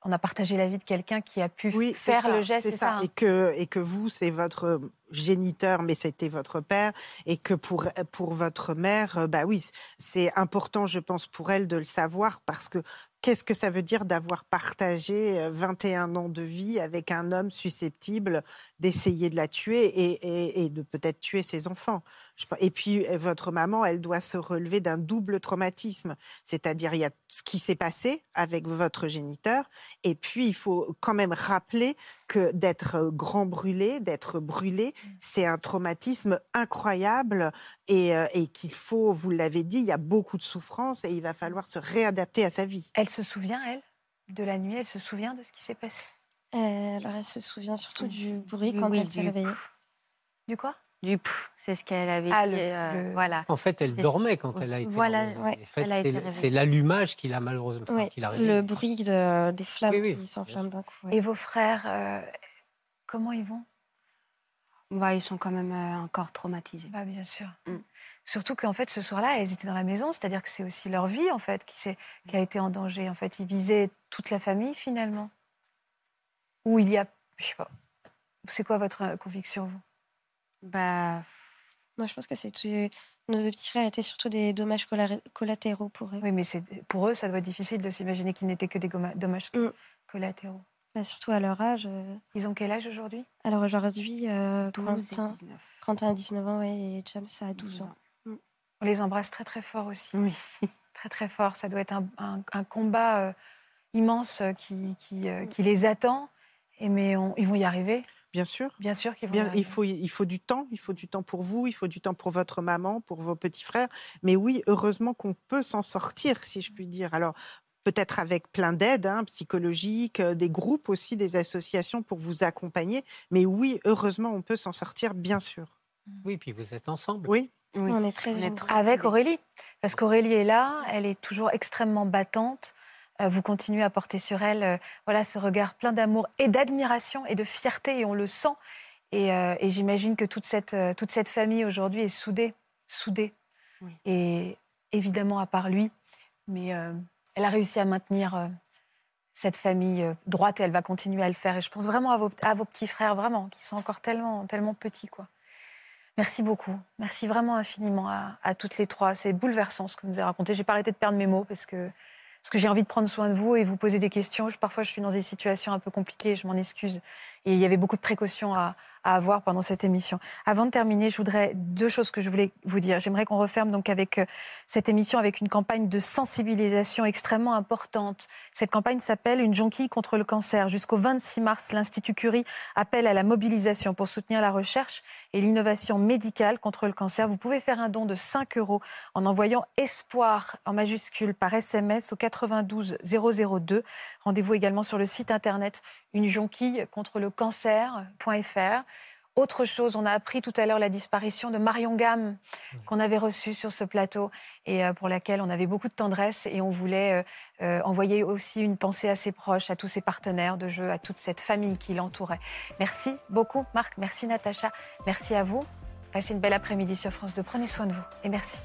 on a partagé la vie de quelqu'un qui a pu faire le geste. C'est ça. Hein. Et, que, et que vous, c'est votre géniteur, mais c'était votre père, et que pour, pour votre mère, euh, bah oui, c'est important, je pense, pour elle de le savoir, parce que qu'est-ce que ça veut dire d'avoir partagé 21 euh, ans de vie avec un homme susceptible d'essayer de la tuer et, et, et de peut-être tuer ses enfants? Et puis, euh, votre maman, elle doit se relever d'un double traumatisme. C'est-à-dire, il y a ce qui s'est passé avec votre géniteur. Et puis, il faut quand même rappeler que d'être euh, grand brûlé, d'être brûlé, mmh. c'est un traumatisme incroyable et, euh, et qu'il faut, vous l'avez dit, il y a beaucoup de souffrance et il va falloir se réadapter à sa vie. Elle se souvient, elle, de la nuit Elle se souvient de ce qui s'est passé? Alors, elle se souvient surtout du bruit quand elle s'est réveillée. Du quoi? Du pouf, c'est ce qu'elle avait ah, dit. Euh, voilà. En fait, elle dormait quand elle a été Voilà, c'est l'allumage qui l'a malheureusement Le bruit de, des flammes qui s'enflamment d'un coup. Et vos frères, euh, comment ils vont? Bah, Ils sont quand même euh, encore traumatisés. Bah, bien sûr. Mm. Surtout qu'en fait, ce soir-là, elles étaient dans la maison, c'est-à-dire que c'est aussi leur vie en fait qui, qui a été en danger. En fait, ils visaient toute la famille finalement. Ou il y a, je sais pas. C'est quoi votre conviction, vous? Bah, moi, je pense que c'est nos deux petits frères étaient surtout des dommages collatéraux pour eux. Oui, mais pour eux, ça doit être difficile de s'imaginer qu'ils n'étaient que des dommages mm. collatéraux. Bah, surtout à leur âge. Euh, Ils ont quel âge aujourd'hui? Alors aujourd'hui, euh, Quentin, Quentin a 19 ans et James a 12 ans. Mm. On les embrasse très très fort aussi. Oui. très très fort. Ça doit être un, un, combat euh, immense qui, qui, qui, les attend. Et mais ils vont y arriver. Bien sûr. Bien sûr qu'il il faut, il faut du temps. Il faut du temps pour vous, il faut du temps pour votre maman, pour vos petits frères. Mais oui, heureusement qu'on peut s'en sortir, si je puis dire. Alors, peut-être avec plein d'aides hein, psychologiques, euh, des groupes aussi, des associations pour vous accompagner. Mais oui, heureusement, on peut s'en sortir, bien sûr. Oui, puis vous êtes ensemble. Oui. On est très, Avec Aurélie. Parce qu'Aurélie est là, elle est toujours extrêmement battante. Euh, vous continuez à porter sur elle euh, voilà, ce regard plein d'amour et d'admiration et de fierté, et on le sent. Et, euh, j'imagine que toute cette, toute cette famille aujourd'hui est soudée, soudée. Et évidemment, à part lui, mais elle a réussi à maintenir cette famille droite et elle va continuer à le faire. Et je pense vraiment à vos, à vos petits frères, vraiment, qui sont encore tellement, tellement petits. quoi. Merci beaucoup. Merci vraiment infiniment à, à toutes les trois. C'est bouleversant ce que vous nous avez raconté. J'ai pas arrêté de perdre mes mots parce que parce que j'ai envie de prendre soin de vous et vous poser des questions. parfois, je suis dans des situations un peu compliquées, je m'en excuse. Et il y avait beaucoup de précautions à, avoir pendant cette émission. Avant de terminer, je voudrais deux choses que je voulais vous dire. J'aimerais qu'on referme donc avec euh, cette émission avec une campagne de sensibilisation extrêmement importante. Cette campagne s'appelle Une jonquille contre le cancer. Jusqu'au 26 mars, l'Institut Curie appelle à la mobilisation pour soutenir la recherche et l'innovation médicale contre le cancer. Vous pouvez faire un don de 5 euros en envoyant espoir en majuscule par SMS au 92 002. Rendez-vous également sur le site internet une jonquille contre le cancer.fr. Autre chose, on a appris tout à l'heure la disparition de Marion Gamme, qu'on avait reçue sur ce plateau et euh, pour laquelle on avait beaucoup de tendresse et on voulait euh, euh, envoyer aussi une pensée à ses proches, à tous ses partenaires de jeu, à toute cette famille qui l'entourait. Merci beaucoup Marc, merci Natacha, merci à vous. Passez une belle après-midi sur France 2. Prenez soin de vous et merci.